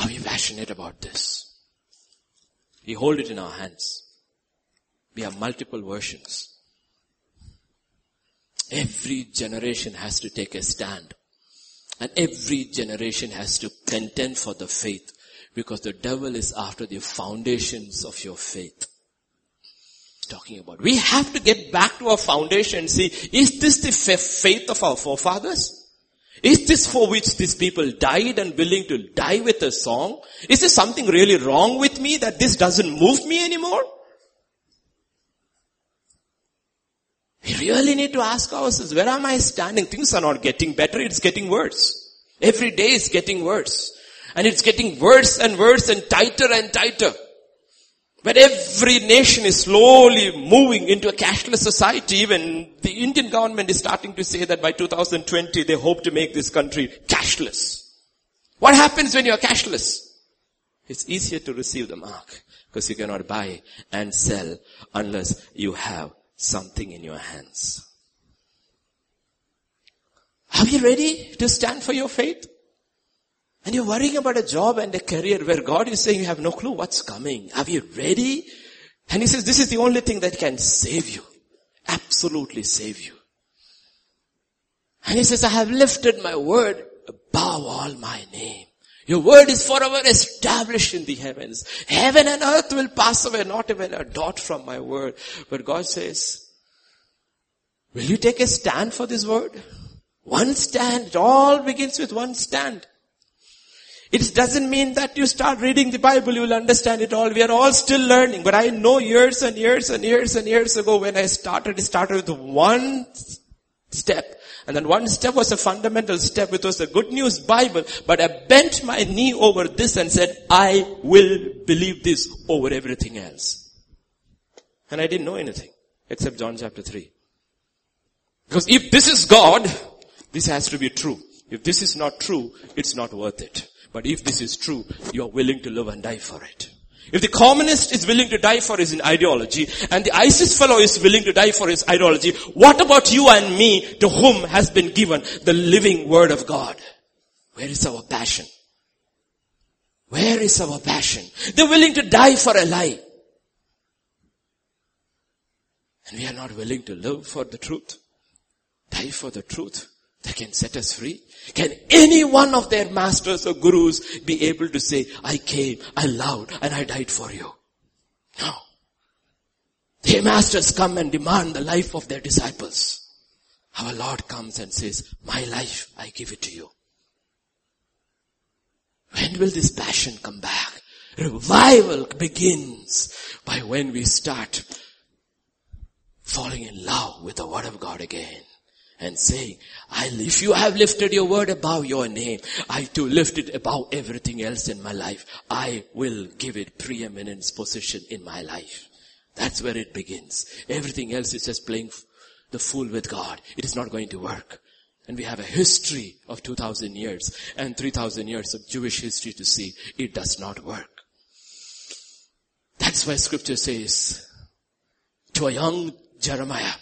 Are we passionate about this? We hold it in our hands. We have multiple versions. Every generation has to take a stand. And every generation has to contend for the faith because the devil is after the foundations of your faith. Talking about. We have to get back to our foundation see, is this the faith of our forefathers? Is this for which these people died and willing to die with a song? Is there something really wrong with me that this doesn't move me anymore? We really need to ask ourselves, where am I standing? Things are not getting better, it's getting worse. Every day is getting worse. And it's getting worse and worse and tighter and tighter. But every nation is slowly moving into a cashless society. Even the Indian government is starting to say that by 2020 they hope to make this country cashless. What happens when you're cashless? It's easier to receive the mark because you cannot buy and sell unless you have something in your hands. Are you ready to stand for your faith? And you're worrying about a job and a career where God is saying you have no clue what's coming. Are you ready? And He says this is the only thing that can save you. Absolutely save you. And He says, I have lifted my word above all my name. Your word is forever established in the heavens. Heaven and earth will pass away, not even a dot from my word. But God says, will you take a stand for this word? One stand. It all begins with one stand. It doesn't mean that you start reading the Bible, you will understand it all. We are all still learning. But I know years and years and years and years ago when I started, it started with one step. And then one step was a fundamental step, which was the good news Bible. But I bent my knee over this and said, I will believe this over everything else. And I didn't know anything except John chapter 3. Because if this is God, this has to be true. If this is not true, it's not worth it. But if this is true, you're willing to live and die for it. If the communist is willing to die for his ideology and the ISIS fellow is willing to die for his ideology, what about you and me to whom has been given the living word of God? Where is our passion? Where is our passion? They're willing to die for a lie. And we are not willing to live for the truth. Die for the truth that can set us free? Can any one of their masters or gurus be able to say, I came, I loved, and I died for you? No. Their masters come and demand the life of their disciples. Our Lord comes and says, my life, I give it to you. When will this passion come back? Revival begins by when we start falling in love with the Word of God again and saying, I, if you have lifted your word above your name, I too lift it above everything else in my life. I will give it preeminence position in my life. That's where it begins. Everything else is just playing the fool with God. It is not going to work. And we have a history of 2000 years and 3000 years of Jewish history to see it does not work. That's why scripture says to a young Jeremiah,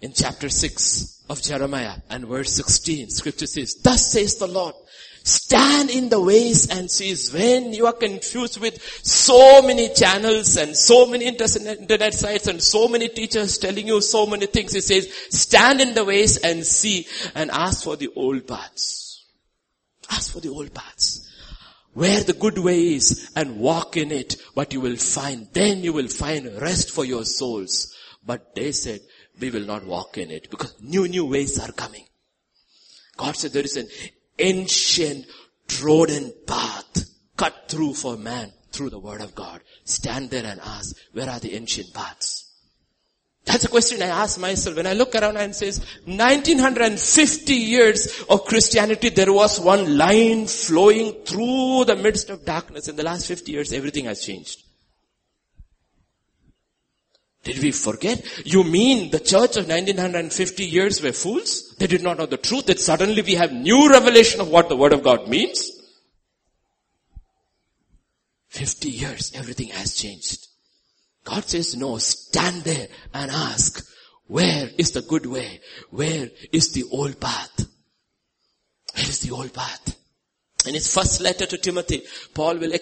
in chapter 6 of Jeremiah and verse 16, scripture says, thus says the Lord, stand in the ways and sees when you are confused with so many channels and so many internet sites and so many teachers telling you so many things. He says, stand in the ways and see and ask for the old paths. Ask for the old paths. Where the good way is and walk in it, what you will find, then you will find rest for your souls. But they said, we will not walk in it because new, new ways are coming. God said there is an ancient trodden path cut through for man through the word of God. Stand there and ask, where are the ancient paths? That's a question I ask myself when I look around and says, 1950 years of Christianity, there was one line flowing through the midst of darkness. In the last 50 years, everything has changed. Did we forget? You mean the church of 1950 years were fools? They did not know the truth that suddenly we have new revelation of what the word of God means? 50 years, everything has changed. God says, no, stand there and ask, where is the good way? Where is the old path? Where is the old path? In his first letter to Timothy, Paul will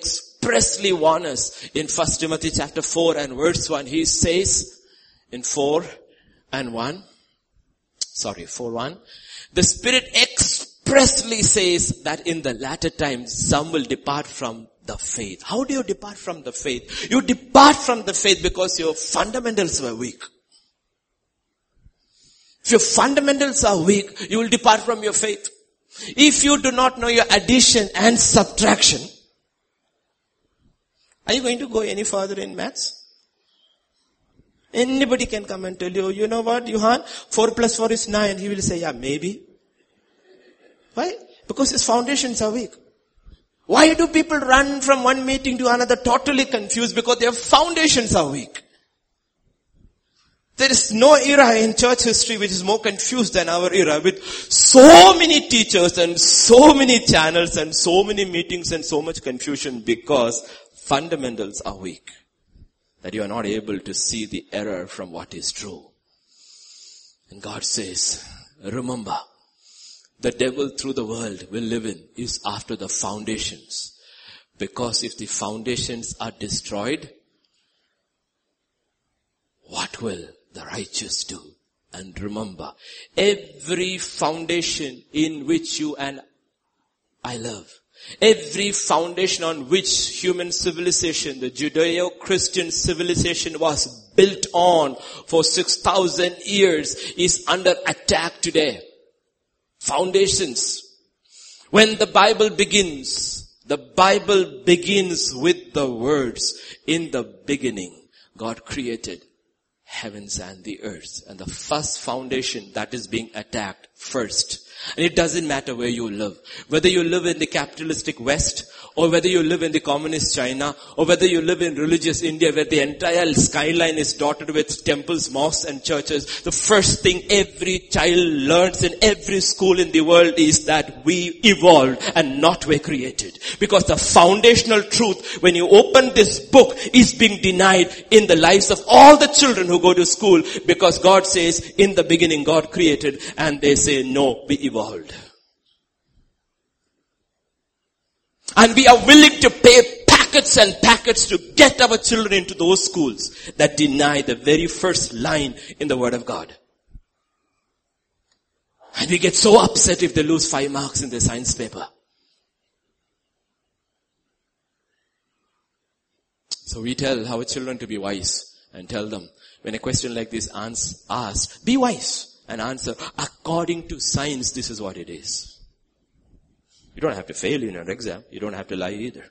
expressly warn us in 1 Timothy chapter 4 and verse 1. He says in 4 and 1, sorry, 4 1, the Spirit expressly says that in the latter times some will depart from the faith. How do you depart from the faith? You depart from the faith because your fundamentals were weak. If your fundamentals are weak, you will depart from your faith. If you do not know your addition and subtraction, are you going to go any further in maths? Anybody can come and tell you, oh, you know what, Johan, 4 plus 4 is 9. He will say, yeah, maybe. Why? Because his foundations are weak. Why do people run from one meeting to another totally confused? Because their foundations are weak. There is no era in church history which is more confused than our era with so many teachers and so many channels and so many meetings and so much confusion because fundamentals are weak. That you are not able to see the error from what is true. And God says, remember, the devil through the world will live in is after the foundations. Because if the foundations are destroyed, what will the righteous do? And remember, every foundation in which you and I live, every foundation on which human civilization, the Judeo-Christian civilization was built on for 6,000 years is under attack today. Foundations. When the Bible begins, the Bible begins with the words, in the beginning, God created heavens and the earth. And the first foundation that is being attacked first. And it doesn't matter where you live. Whether you live in the capitalistic West or whether you live in the communist China, or whether you live in religious India where the entire skyline is dotted with temples, mosques and churches, the first thing every child learns in every school in the world is that we evolved and not were created. Because the foundational truth, when you open this book, is being denied in the lives of all the children who go to school because God says, in the beginning God created and they say, no, we evolved. And we are willing to pay packets and packets to get our children into those schools that deny the very first line in the Word of God. And we get so upset if they lose five marks in their science paper. So we tell our children to be wise and tell them when a question like this asked, be wise and answer according to science this is what it is. You don't have to fail in an exam. You don't have to lie either.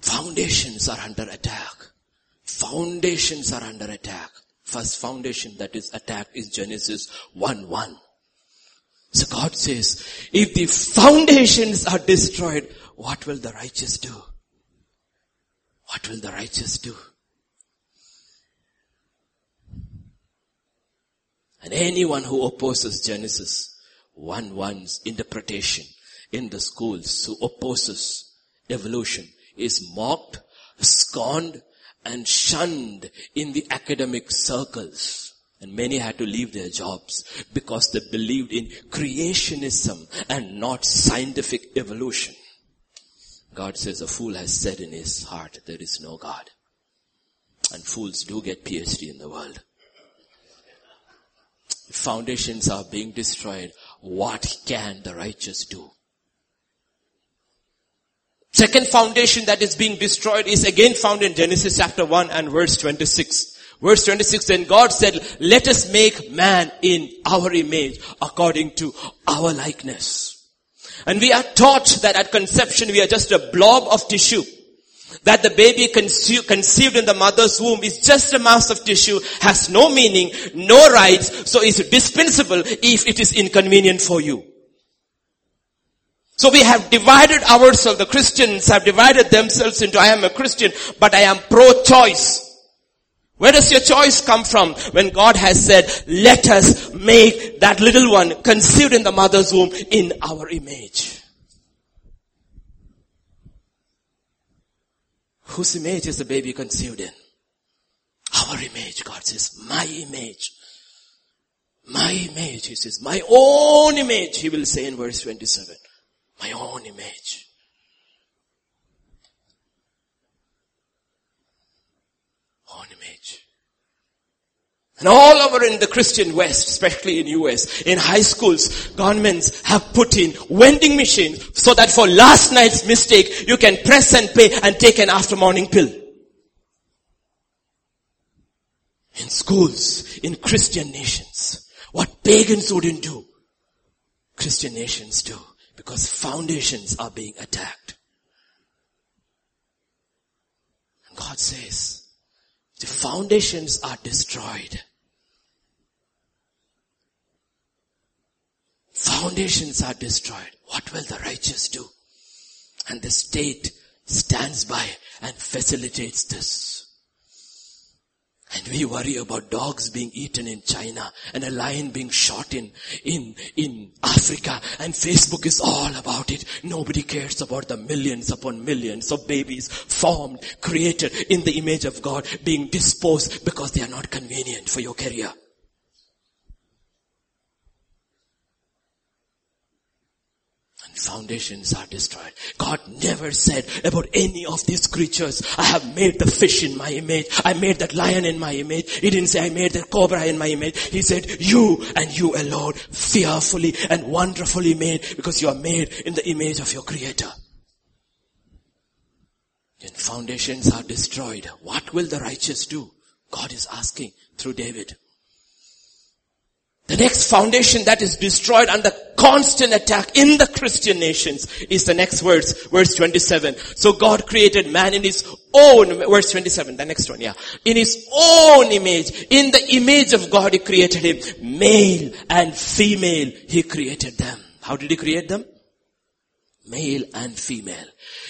Foundations are under attack. Foundations are under attack. First foundation that is attacked is Genesis 1 1. So God says, if the foundations are destroyed, what will the righteous do? What will the righteous do? And anyone who opposes Genesis 1-1's interpretation in the schools who opposes evolution is mocked, scorned, and shunned in the academic circles. And many had to leave their jobs because they believed in creationism and not scientific evolution. God says a fool has said in his heart there is no God. And fools do get PhD in the world foundations are being destroyed, what can the righteous do? Second foundation that is being destroyed is again found in Genesis chapter 1 and verse 26. Verse 26, then God said, let us make man in our image according to our likeness. And we are taught that at conception we are just a blob of tissue that the baby conceived in the mother's womb is just a mass of tissue, has no meaning, no rights, so is dispensable if it is inconvenient for you. So we have divided ourselves, the Christians have divided themselves into I am a Christian, but I am pro-choice. Where does your choice come from? When God has said, let us make that little one conceived in the mother's womb in our image. Whose image is the baby conceived in? Our image, God says, my image. My image, he says, my own image, he will say in verse 27. My own image. Own image. And all over in the Christian West, especially in US, in high schools, governments have put in vending machines so that for last night's mistake, you can press and pay and take an after morning pill. In schools, in Christian nations, what pagans wouldn't do, Christian nations do, because foundations are being attacked. God says, the foundations are destroyed. Foundations are destroyed. What will the righteous do? And the state stands by and facilitates this. And we worry about dogs being eaten in China and a lion being shot in, in, in Africa and Facebook is all about it. Nobody cares about the millions upon millions of babies formed, created in the image of God being disposed because they are not convenient for your career. Foundations are destroyed. God never said about any of these creatures, I have made the fish in my image. I made that lion in my image. He didn't say I made the cobra in my image. He said you and you alone fearfully and wonderfully made because you are made in the image of your creator. When foundations are destroyed, what will the righteous do? God is asking through David. The next foundation that is destroyed under constant attack in the Christian nations is the next verse, verse 27. So God created man in his own, verse 27, the next one, yeah. In his own image, in the image of God he created him. Male and female, he created them. How did he create them? Male and female.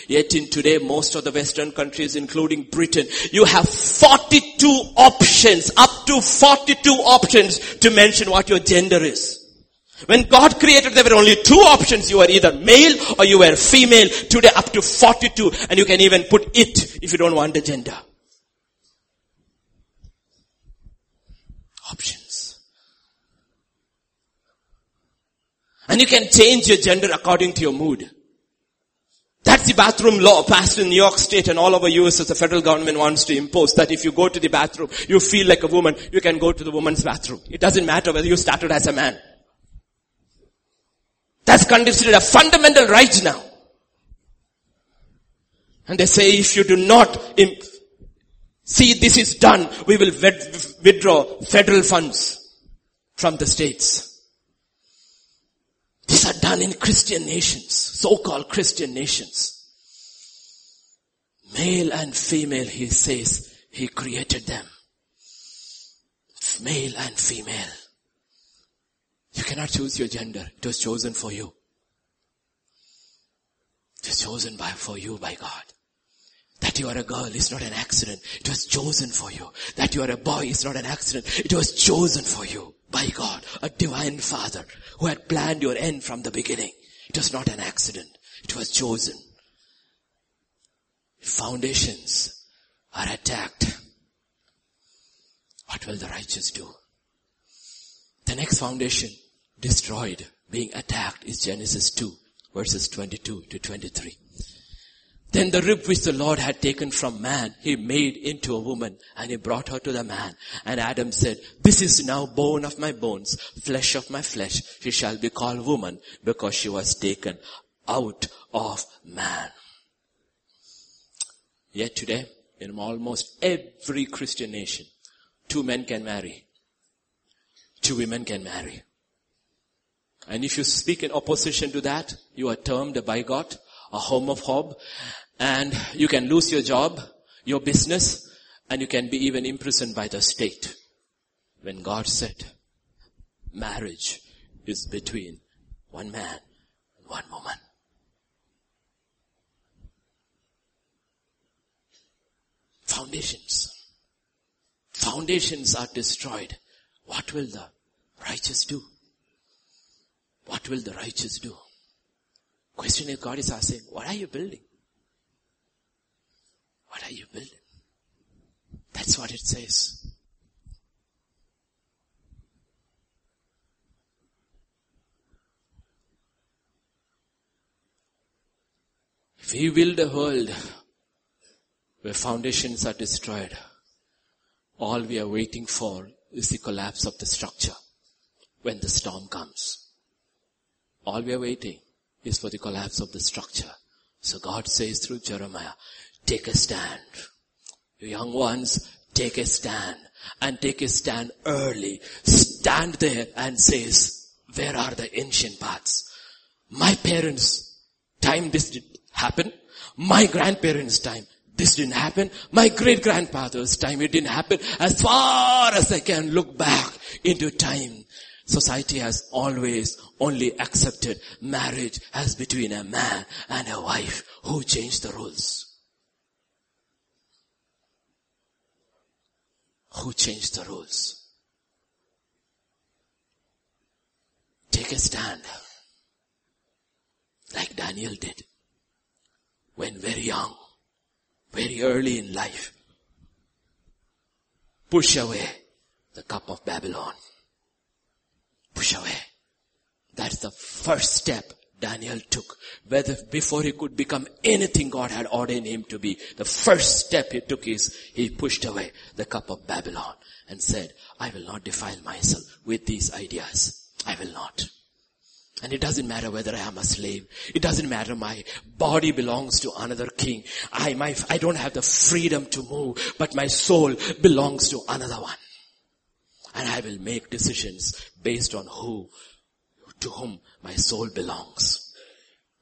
Yet in today, most of the Western countries, including Britain, you have 42 options, up to 42 options to mention what your gender is. When God created, there were only two options. You were either male or you were female. Today up to 42 and you can even put it if you don't want the gender. Options. And you can change your gender according to your mood. That's the bathroom law passed in New York State and all over US as the federal government wants to impose that if you go to the bathroom, you feel like a woman, you can go to the woman's bathroom. It doesn't matter whether you started as a man. That's considered a fundamental right now. And they say if you do not imp- see this is done, we will withdraw federal funds from the states. These are done in Christian nations, so-called Christian nations. Male and female, he says, he created them. Male and female. You cannot choose your gender. It was chosen for you. It was chosen by, for you by God. That you are a girl is not an accident. It was chosen for you. That you are a boy is not an accident. It was chosen for you by God, a divine father who had planned your end from the beginning. It was not an accident. It was chosen. Foundations are attacked. What will the righteous do? The next foundation destroyed, being attacked is Genesis 2 verses 22 to 23. Then the rib which the Lord had taken from man, he made into a woman and he brought her to the man. And Adam said, this is now bone of my bones, flesh of my flesh. She shall be called woman because she was taken out of man. Yet today, in almost every Christian nation, two men can marry. Two women can marry. And if you speak in opposition to that, you are termed a bigot a homophobe, and you can lose your job, your business, and you can be even imprisoned by the state. When God said, marriage is between one man and one woman. Foundations. Foundations are destroyed. What will the righteous do? What will the righteous do? Question is God is asking, what are you building? What are you building? That's what it says. If we build a world where foundations are destroyed, all we are waiting for is the collapse of the structure when the storm comes. All we are waiting is for the collapse of the structure. So God says through Jeremiah, take a stand. You young ones, take a stand and take a stand early. Stand there and says, where are the ancient paths? My parents' time this did happen. My grandparents' time, This didn't happen. My great grandfather's time, it didn't happen. As far as I can look back into time, society has always only accepted marriage as between a man and a wife. Who changed the rules? Who changed the rules? Take a stand. Like Daniel did. When very young. Very early in life. Push away the cup of Babylon. Push away. That's the first step Daniel took. Whether before he could become anything God had ordained him to be, the first step he took is he pushed away the cup of Babylon and said, I will not defile myself with these ideas. I will not. And it doesn't matter whether I am a slave. It doesn't matter my body belongs to another king. I, my, I don't have the freedom to move, but my soul belongs to another one. And I will make decisions based on who, to whom my soul belongs.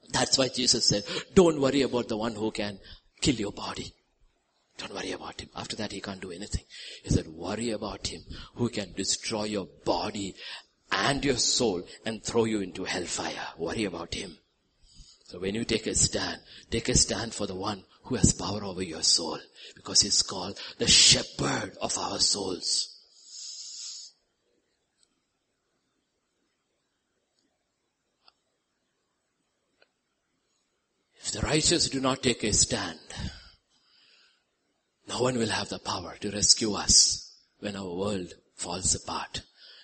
That's why Jesus said, don't worry about the one who can kill your body. Don't worry about him. After that, he can't do anything. He said, worry about him who can destroy your body and your soul and throw you into hellfire. Worry about him. So when you take a stand, take a stand for the one who has power over your soul because he's called the shepherd of our souls. If the righteous do not take a stand, no one will have the power to rescue us when our world falls apart.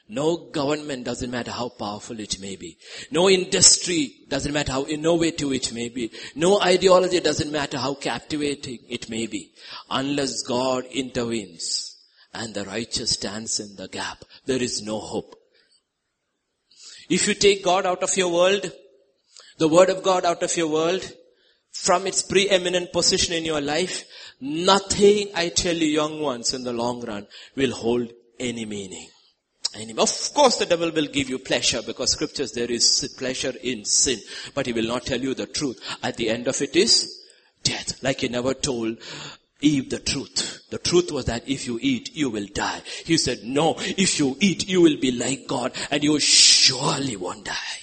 No government doesn't matter how powerful it may be. No industry doesn't matter how innovative it may be. No ideology doesn't matter how captivating it may be. Unless God intervenes and the righteous stands in the gap, there is no hope. If you take God out of your world, the word of God out of your world, from its preeminent position in your life, nothing, I tell you young ones in the long run, will hold any meaning. Any, of course the devil will give you pleasure because scriptures there is pleasure in sin, but he will not tell you the truth. At the end of it is death. Like he never told Eve the truth. The truth was that if you eat, you will die. He said, no, if you eat, you will be like God and you surely won't die.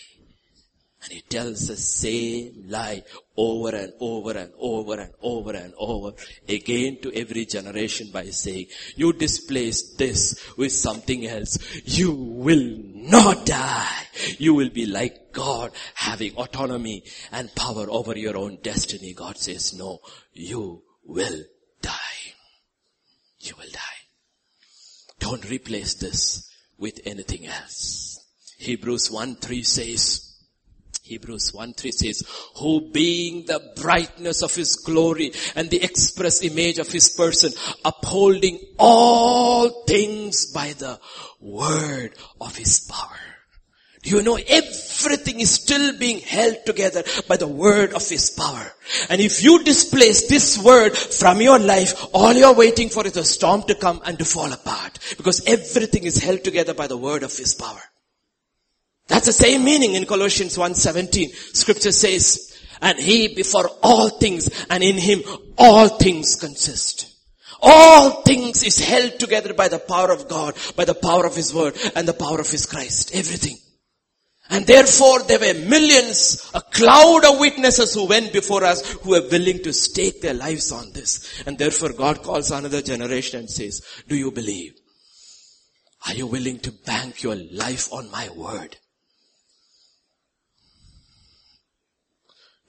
And he tells the same lie over and over and over and over and over again to every generation by saying, you displace this with something else. You will not die. You will be like God having autonomy and power over your own destiny. God says, no, you will die. You will die. Don't replace this with anything else. Hebrews 1 3 says, Hebrews 1 3 says, who being the brightness of his glory and the express image of his person, upholding all things by the word of his power. Do you know everything is still being held together by the word of his power. And if you displace this word from your life, all you're waiting for is a storm to come and to fall apart. Because everything is held together by the word of his power. That's the same meaning in Colossians 1:17. Scripture says, and he before all things and in him all things consist. All things is held together by the power of God, by the power of his word and the power of his Christ. Everything. And therefore there were millions, a cloud of witnesses who went before us who were willing to stake their lives on this. And therefore God calls another generation and says, do you believe? Are you willing to bank your life on my word?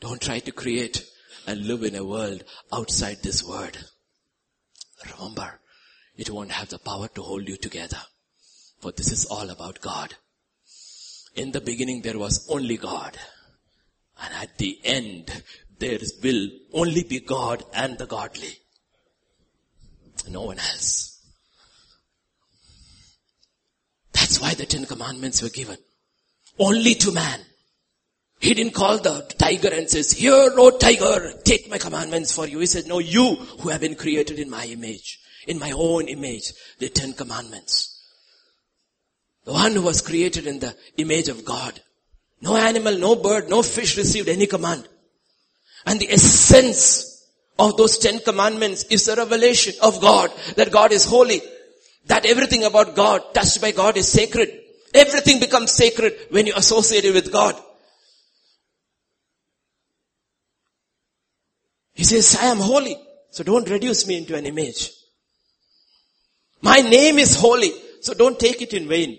Don't try to create and live in a world outside this word. Remember, it won't have the power to hold you together. For this is all about God. In the beginning there was only God. And at the end there will only be God and the godly. No one else. That's why the Ten Commandments were given. Only to man. He didn't call the tiger and says, here, oh tiger, take my commandments for you. He said, no, you who have been created in my image, in my own image, the Ten Commandments. The one who was created in the image of God. No animal, no bird, no fish received any command. And the essence of those Ten Commandments is the revelation of God, that God is holy, that everything about God, touched by God is sacred. Everything becomes sacred when you associate it with God. He says, I am holy, so don't reduce me into an image. My name is holy, so don't take it in vain.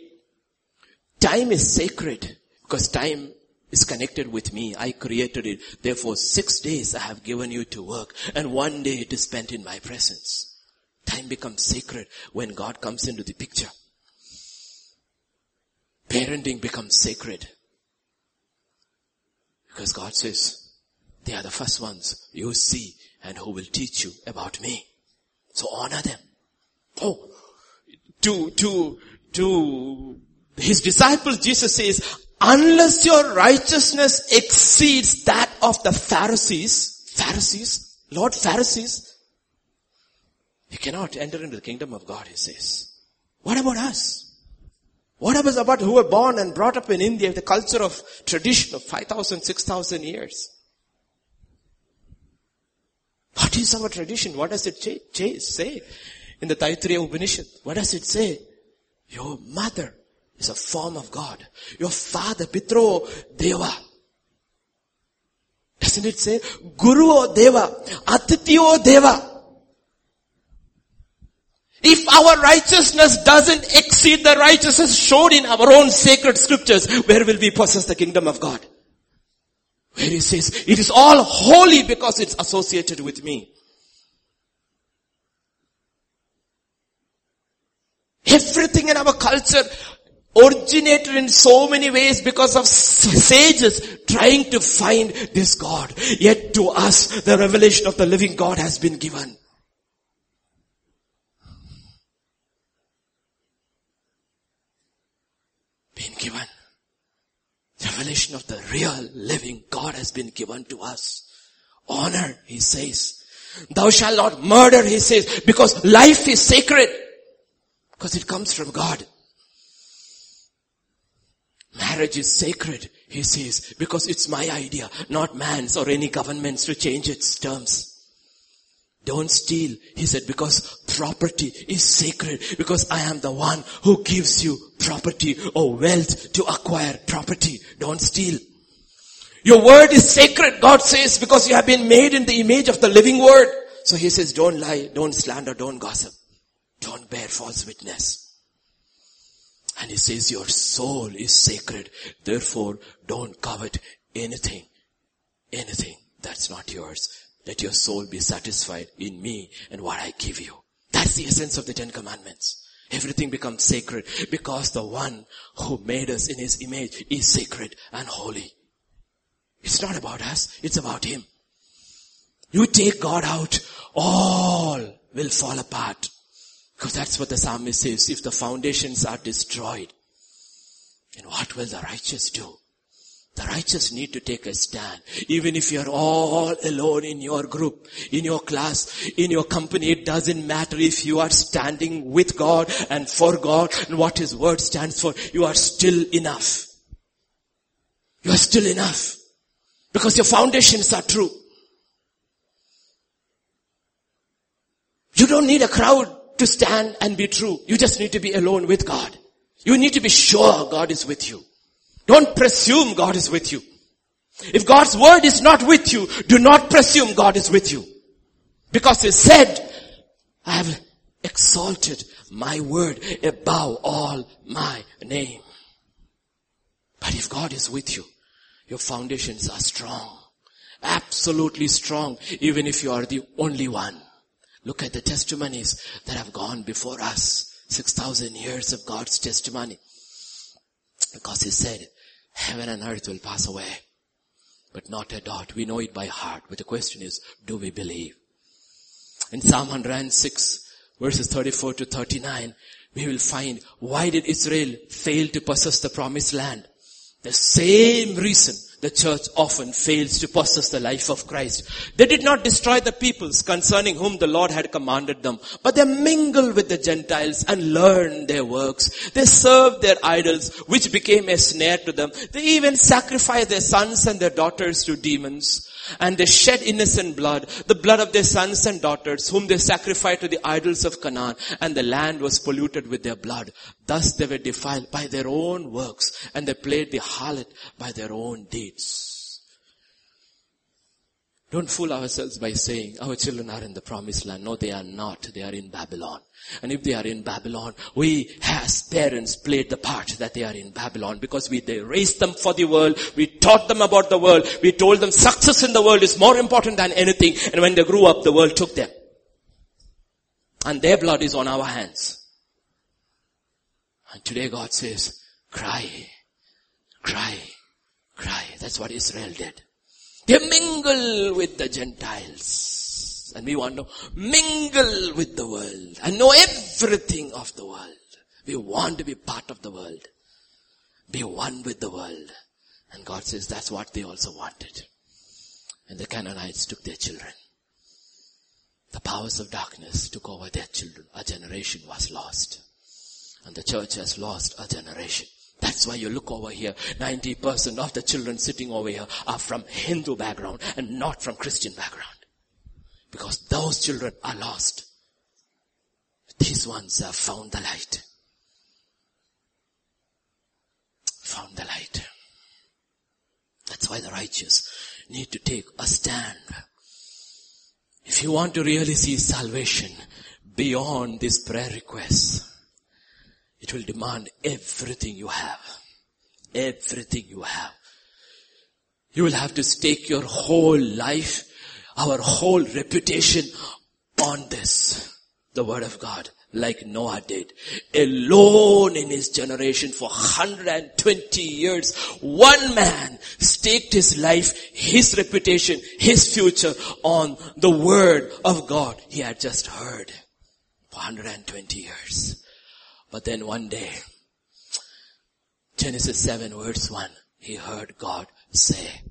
Time is sacred because time is connected with me. I created it. Therefore, six days I have given you to work and one day it is spent in my presence. Time becomes sacred when God comes into the picture. Parenting becomes sacred. Because God says, they are the first ones you see and who will teach you about me. So honor them. Oh, to, to, to his disciples, Jesus says, unless your righteousness exceeds that of the Pharisees, Pharisees, Lord Pharisees, you cannot enter into the kingdom of God, he says. What about us? What about about who were born and brought up in India, the culture of tradition of 5,000, 6,000 years? What is our tradition? What does it say in the Taittiriya Upanishad? What does it say? Your mother is a form of God. Your father, Pitro Deva. Doesn't it say, Guru o Deva, Atityo Deva. If our righteousness doesn't exceed the righteousness shown in our own sacred scriptures, where will we possess the kingdom of God? Where he says, it is all holy because it's associated with me. Everything in our culture originated in so many ways because of sages trying to find this God. Yet to us, the revelation of the living God has been given. Been given. Revelation of the real living God has been given to us. Honor, he says. Thou shalt not murder, he says, because life is sacred. Because it comes from God. Marriage is sacred, he says, because it's my idea, not man's or any government's to change its terms. Don't steal, he said, because property is sacred, because I am the one who gives you property or wealth to acquire property. Don't steal. Your word is sacred, God says, because you have been made in the image of the living word. So he says, don't lie, don't slander, don't gossip, don't bear false witness. And he says your soul is sacred. Therefore, don't covet anything, anything that's not yours. Let your soul be satisfied in me and what I give you. That's the essence of the Ten Commandments. Everything becomes sacred because the one who made us in his image is sacred and holy. It's not about us, it's about him. You take God out, all will fall apart. Because that's what the psalmist says. If the foundations are destroyed, then what will the righteous do? The righteous need to take a stand. Even if you're all alone in your group, in your class, in your company, it doesn't matter if you are standing with God and for God and what His word stands for. You are still enough. You are still enough. Because your foundations are true. You don't need a crowd to stand and be true. You just need to be alone with God. You need to be sure God is with you. Don't presume God is with you. If God's word is not with you, do not presume God is with you. Because he said, I have exalted my word above all my name. But if God is with you, your foundations are strong. Absolutely strong, even if you are the only one. Look at the testimonies that have gone before us. 6,000 years of God's testimony. Because He said, heaven and earth will pass away, but not a dot. We know it by heart, but the question is, do we believe? In Psalm 106, verses 34 to 39, we will find why did Israel fail to possess the promised land? The same reason the church often fails to possess the life of Christ. They did not destroy the peoples concerning whom the Lord had commanded them, but they mingled with the Gentiles and learned their works. They served their idols, which became a snare to them. They even sacrificed their sons and their daughters to demons. And they shed innocent blood, the blood of their sons and daughters, whom they sacrificed to the idols of Canaan, and the land was polluted with their blood. Thus they were defiled by their own works, and they played the harlot by their own deeds. Don't fool ourselves by saying our children are in the promised land. No, they are not. They are in Babylon. And if they are in Babylon, we as parents played the part that they are in Babylon because we they raised them for the world. We taught them about the world. We told them success in the world is more important than anything. And when they grew up, the world took them. And their blood is on our hands. And today God says, cry, cry, cry. That's what Israel did. They mingle with the Gentiles. And we want to mingle with the world and know everything of the world. We want to be part of the world. Be one with the world. And God says that's what they also wanted. And the Canaanites took their children. The powers of darkness took over their children. A generation was lost. And the church has lost a generation. That's why you look over here. 90% of the children sitting over here are from Hindu background and not from Christian background. Because those children are lost. These ones have found the light. Found the light. That's why the righteous need to take a stand. If you want to really see salvation beyond these prayer requests, it will demand everything you have. Everything you have. You will have to stake your whole life, our whole reputation on this. The word of God, like Noah did. Alone in his generation for 120 years, one man staked his life, his reputation, his future on the word of God he had just heard for 120 years. But then one day, Genesis 7 verse 1, he heard God say,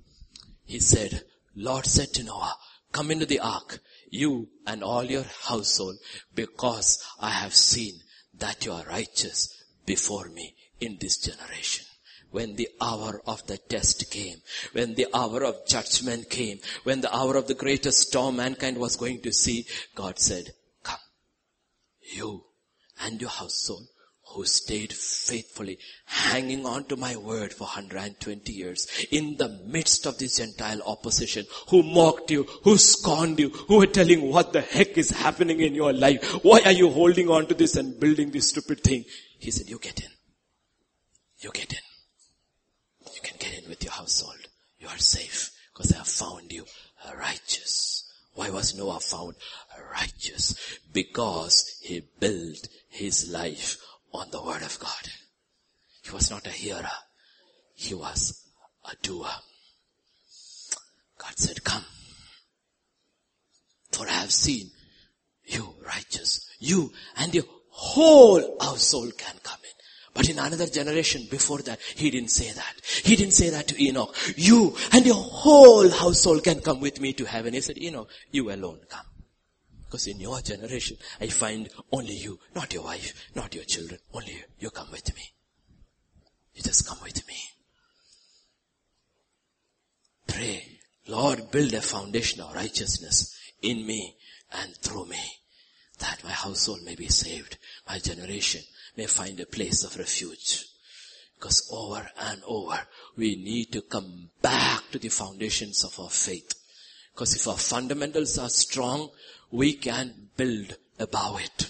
he said, Lord said to Noah, come into the ark, you and all your household, because I have seen that you are righteous before me in this generation. When the hour of the test came, when the hour of judgment came, when the hour of the greatest storm mankind was going to see, God said, come, you and your household who stayed faithfully hanging on to my word for 120 years in the midst of this Gentile opposition who mocked you, who scorned you, who were telling what the heck is happening in your life. Why are you holding on to this and building this stupid thing? He said, you get in. You get in. You can get in with your household. You are safe because I have found you righteous. Why was Noah found righteous? Because he built his life on the word of God. He was not a hearer. He was a doer. God said, come. For I have seen you righteous. You and your whole household can come in. But in another generation before that, he didn't say that. He didn't say that to Enoch. You and your whole household can come with me to heaven. He said, Enoch, you alone come. Because in your generation, I find only you, not your wife, not your children, only you. You come with me. You just come with me. Pray, Lord, build a foundation of righteousness in me and through me, that my household may be saved, my generation may find a place of refuge. Because over and over, we need to come back to the foundations of our faith. Because if our fundamentals are strong, we can build above it.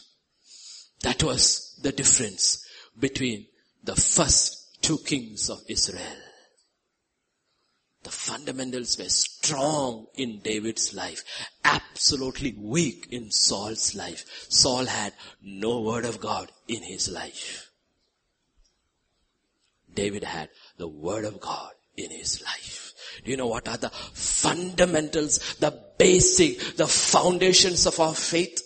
That was the difference between the first two kings of Israel. The fundamentals were strong in David's life, absolutely weak in Saul's life. Saul had no word of God in his life. David had the word of God in his life. Do you know what are the fundamentals, the basic, the foundations of our faith?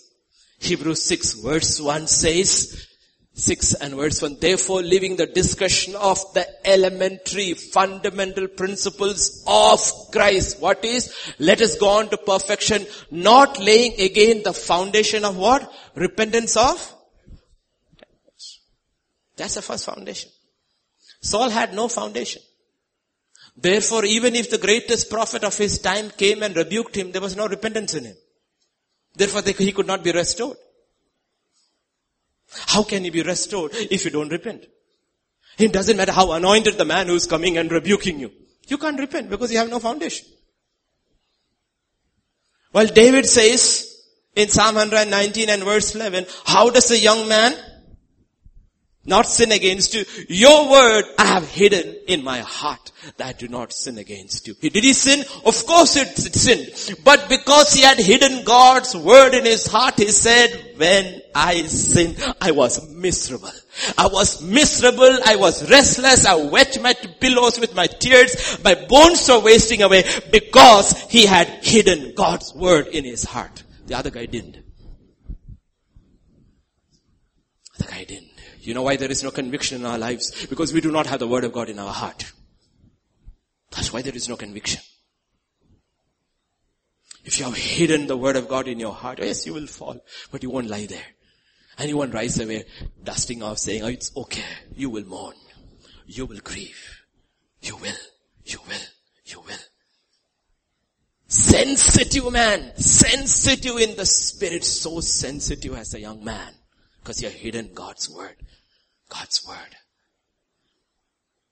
Hebrews 6 verse 1 says, 6 and verse 1, therefore leaving the discussion of the elementary fundamental principles of Christ. What is? Let us go on to perfection, not laying again the foundation of what? Repentance of? That's the first foundation. Saul had no foundation. Therefore, even if the greatest prophet of his time came and rebuked him, there was no repentance in him. Therefore, they, he could not be restored. How can he be restored if you don't repent? It doesn't matter how anointed the man who's coming and rebuking you. You can't repent because you have no foundation. Well, David says in Psalm 119 and verse 11, how does a young man not sin against you. Your word I have hidden in my heart that I do not sin against you. Did he sin? Of course it sinned. But because he had hidden God's word in his heart, he said, when I sinned, I was miserable. I was miserable. I was restless. I wet my pillows with my tears. My bones were wasting away because he had hidden God's word in his heart. The other guy didn't. The guy didn't. You know why there is no conviction in our lives? Because we do not have the word of God in our heart. That's why there is no conviction. If you have hidden the word of God in your heart, yes, you will fall, but you won't lie there. And you won't rise away dusting off saying, oh, it's okay. You will mourn. You will grieve. You will. You will. You will. Sensitive man. Sensitive in the spirit. So sensitive as a young man. Because you have hidden God's word. God's word.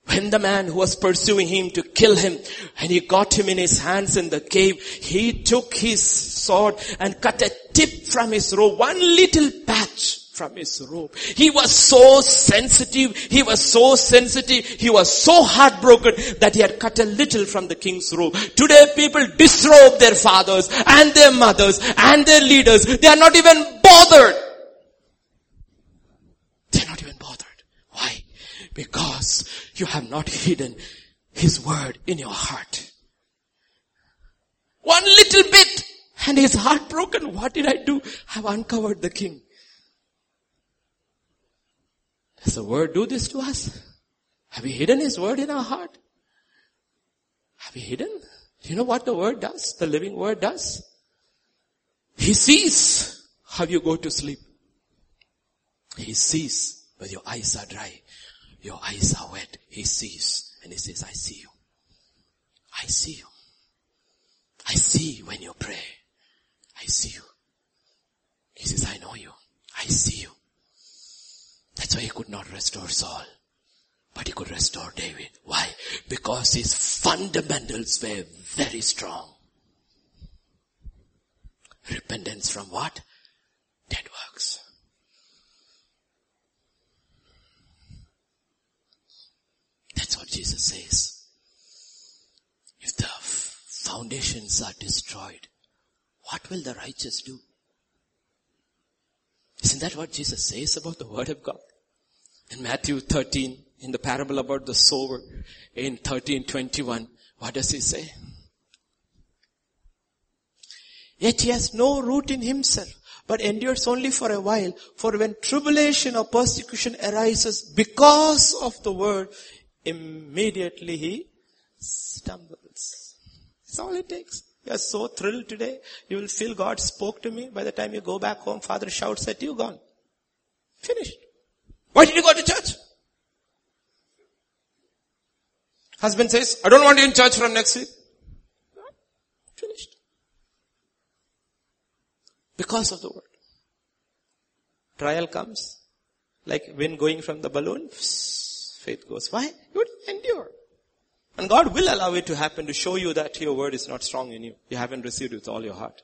When the man who was pursuing him to kill him and he got him in his hands in the cave, he took his sword and cut a tip from his robe, one little patch from his robe. He was so sensitive. He was so sensitive. He was so heartbroken that he had cut a little from the king's robe. Today people disrobe their fathers and their mothers and their leaders. They are not even bothered Because you have not hidden His word in your heart. One little bit and his heart broken. What did I do? I've uncovered the king. Does the word do this to us? Have we hidden his word in our heart? Have we hidden? Do you know what the word does? The living word does? He sees how you go to sleep. He sees when your eyes are dry. Your eyes are wet. He sees and he says, I see you. I see you. I see when you pray. I see you. He says, I know you. I see you. That's why he could not restore Saul. But he could restore David. Why? Because his fundamentals were very strong. Repentance from what? Dead works. That's what Jesus says. If the foundations are destroyed, what will the righteous do? Isn't that what Jesus says about the word of God? In Matthew 13, in the parable about the sower, in 1321, what does he say? Yet he has no root in himself, but endures only for a while. For when tribulation or persecution arises because of the word, immediately he stumbles. That's all it takes. You are so thrilled today. You will feel God spoke to me. By the time you go back home, father shouts at you, gone. Finished. Why did you go to church? Husband says, I don't want you in church from next week. Finished. Because of the word. Trial comes. Like wind going from the balloon faith goes. Why? You would endure. And God will allow it to happen to show you that your word is not strong in you. You haven't received it with all your heart.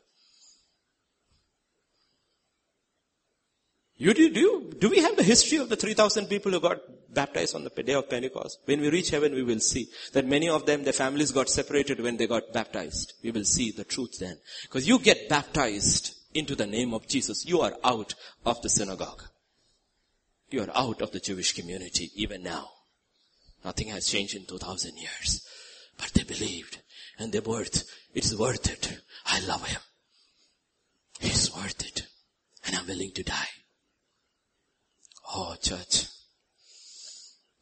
You do, do, do we have the history of the 3,000 people who got baptized on the day of Pentecost? When we reach heaven, we will see that many of them, their families got separated when they got baptized. We will see the truth then. Because you get baptized into the name of Jesus, you are out of the synagogue. You are out of the Jewish community even now. Nothing has changed in 2000 years. But they believed and they worth, it's worth it. I love him. He's worth it. And I'm willing to die. Oh church.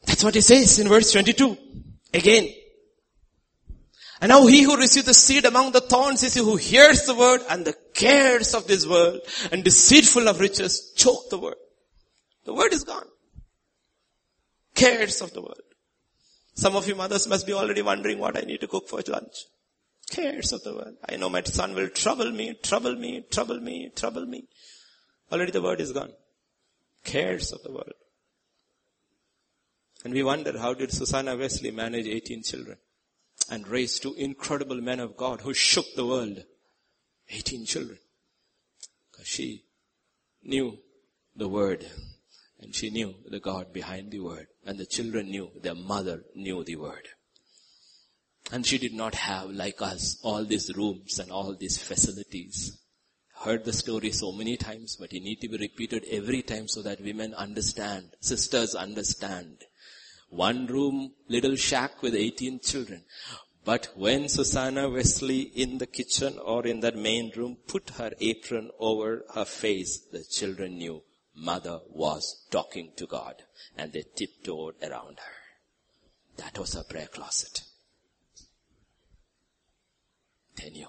That's what he says in verse 22. Again. And now he who receives the seed among the thorns is he who hears the word and the cares of this world and deceitful of riches choke the word. The word is gone. Cares of the world. Some of you mothers must be already wondering what I need to cook for lunch. Cares of the world. I know my son will trouble me, trouble me, trouble me, trouble me. Already the word is gone. Cares of the world. And we wonder how did Susanna Wesley manage 18 children and raise two incredible men of God who shook the world. 18 children. Because she knew the word and she knew the God behind the word and the children knew their mother knew the word. And she did not have like us all these rooms and all these facilities. Heard the story so many times, but it need to be repeated every time so that women understand, sisters understand. One room, little shack with 18 children. But when Susanna Wesley in the kitchen or in that main room put her apron over her face, the children knew mother was talking to God and they tiptoed around her. That was her prayer closet. They.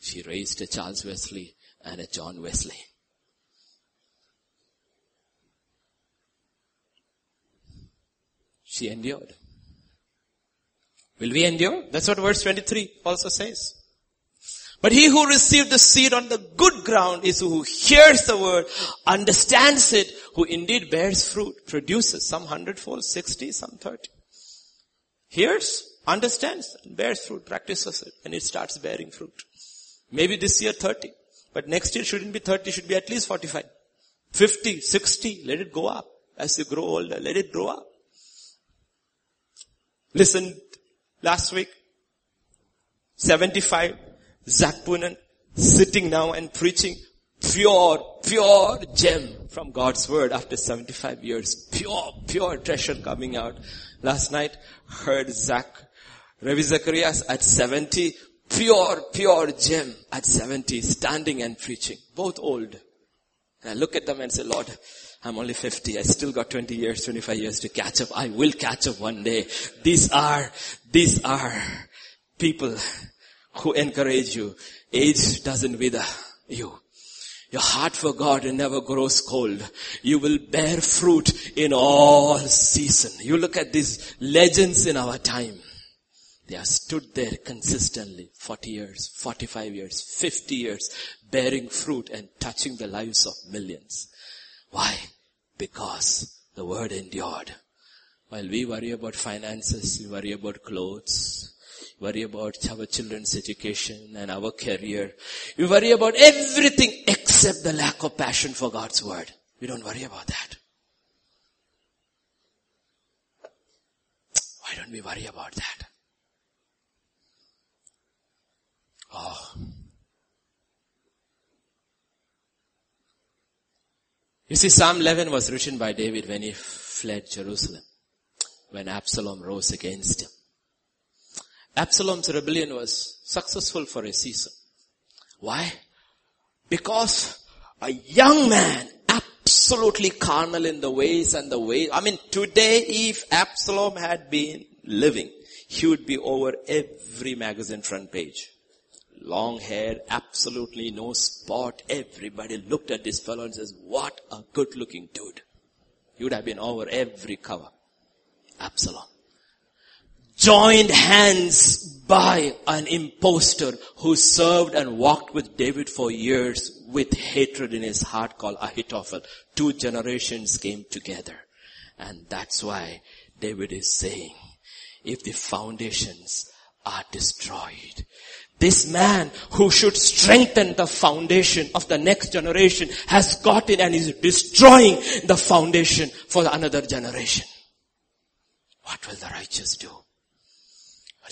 She raised a Charles Wesley and a John Wesley. She endured. Will we endure? That's what verse 23 also says. But he who received the seed on the good ground is who hears the word, understands it, who indeed bears fruit, produces some hundredfold, sixty, some thirty. Hears, understands, and bears fruit, practices it, and it starts bearing fruit. Maybe this year 30, but next year shouldn't be 30, should be at least 45. 50, 60, let it go up. As you grow older, let it grow up. Listen, last week, 75, Zac Poonen, sitting now and preaching pure, pure gem from God's word after 75 years. Pure, pure treasure coming out. Last night, heard Zach, Ravi Zacharias at 70, pure, pure gem at 70, standing and preaching. Both old. And I look at them and say, Lord, I'm only 50. I still got 20 years, 25 years to catch up. I will catch up one day. These are, these are people who encourage you. Age doesn't wither you. Your heart for God never grows cold. You will bear fruit in all season. You look at these legends in our time. They have stood there consistently 40 years, 45 years, 50 years, bearing fruit and touching the lives of millions. Why? Because the word endured. While we worry about finances, we worry about clothes, worry about our children's education and our career. We worry about everything except the lack of passion for God's word. We don't worry about that. Why don't we worry about that? Oh. You see, Psalm 11 was written by David when he fled Jerusalem, when Absalom rose against him. Absalom's rebellion was successful for a season. Why? Because a young man, absolutely carnal in the ways and the way, I mean today if Absalom had been living, he would be over every magazine front page. Long hair, absolutely no spot. Everybody looked at this fellow and says, what a good looking dude. He would have been over every cover. Absalom joined hands by an impostor who served and walked with David for years with hatred in his heart called Ahithophel. Two generations came together. And that's why David is saying, if the foundations are destroyed, this man who should strengthen the foundation of the next generation has got in and is destroying the foundation for another generation. What will the righteous do?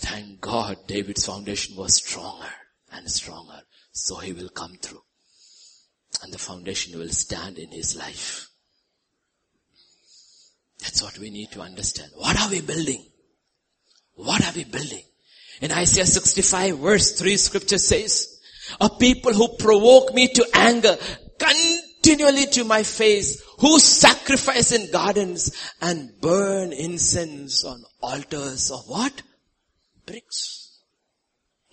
Thank God David's foundation was stronger and stronger. So he will come through. And the foundation will stand in his life. That's what we need to understand. What are we building? What are we building? In Isaiah 65 verse 3 scripture says, a people who provoke me to anger continually to my face, who sacrifice in gardens and burn incense on altars of what? Bricks.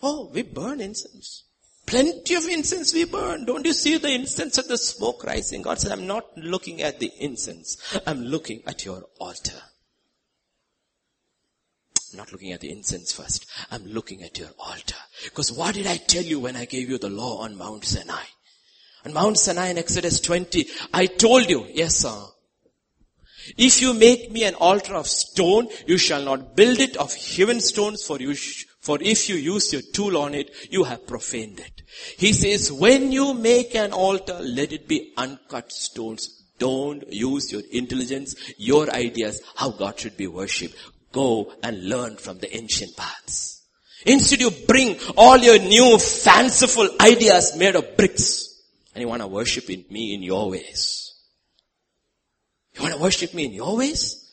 Oh, we burn incense. Plenty of incense we burn. Don't you see the incense and the smoke rising? God said, I'm not looking at the incense. I'm looking at your altar. I'm not looking at the incense first. I'm looking at your altar. Because what did I tell you when I gave you the law on Mount Sinai? On Mount Sinai in Exodus 20, I told you, yes sir, if you make me an altar of stone, you shall not build it of hewn stones for you, sh- for if you use your tool on it, you have profaned it. He says, when you make an altar, let it be uncut stones. Don't use your intelligence, your ideas, how God should be worshipped. Go and learn from the ancient paths. Instead you bring all your new fanciful ideas made of bricks and you want to worship in me in your ways. You want to worship me in your ways?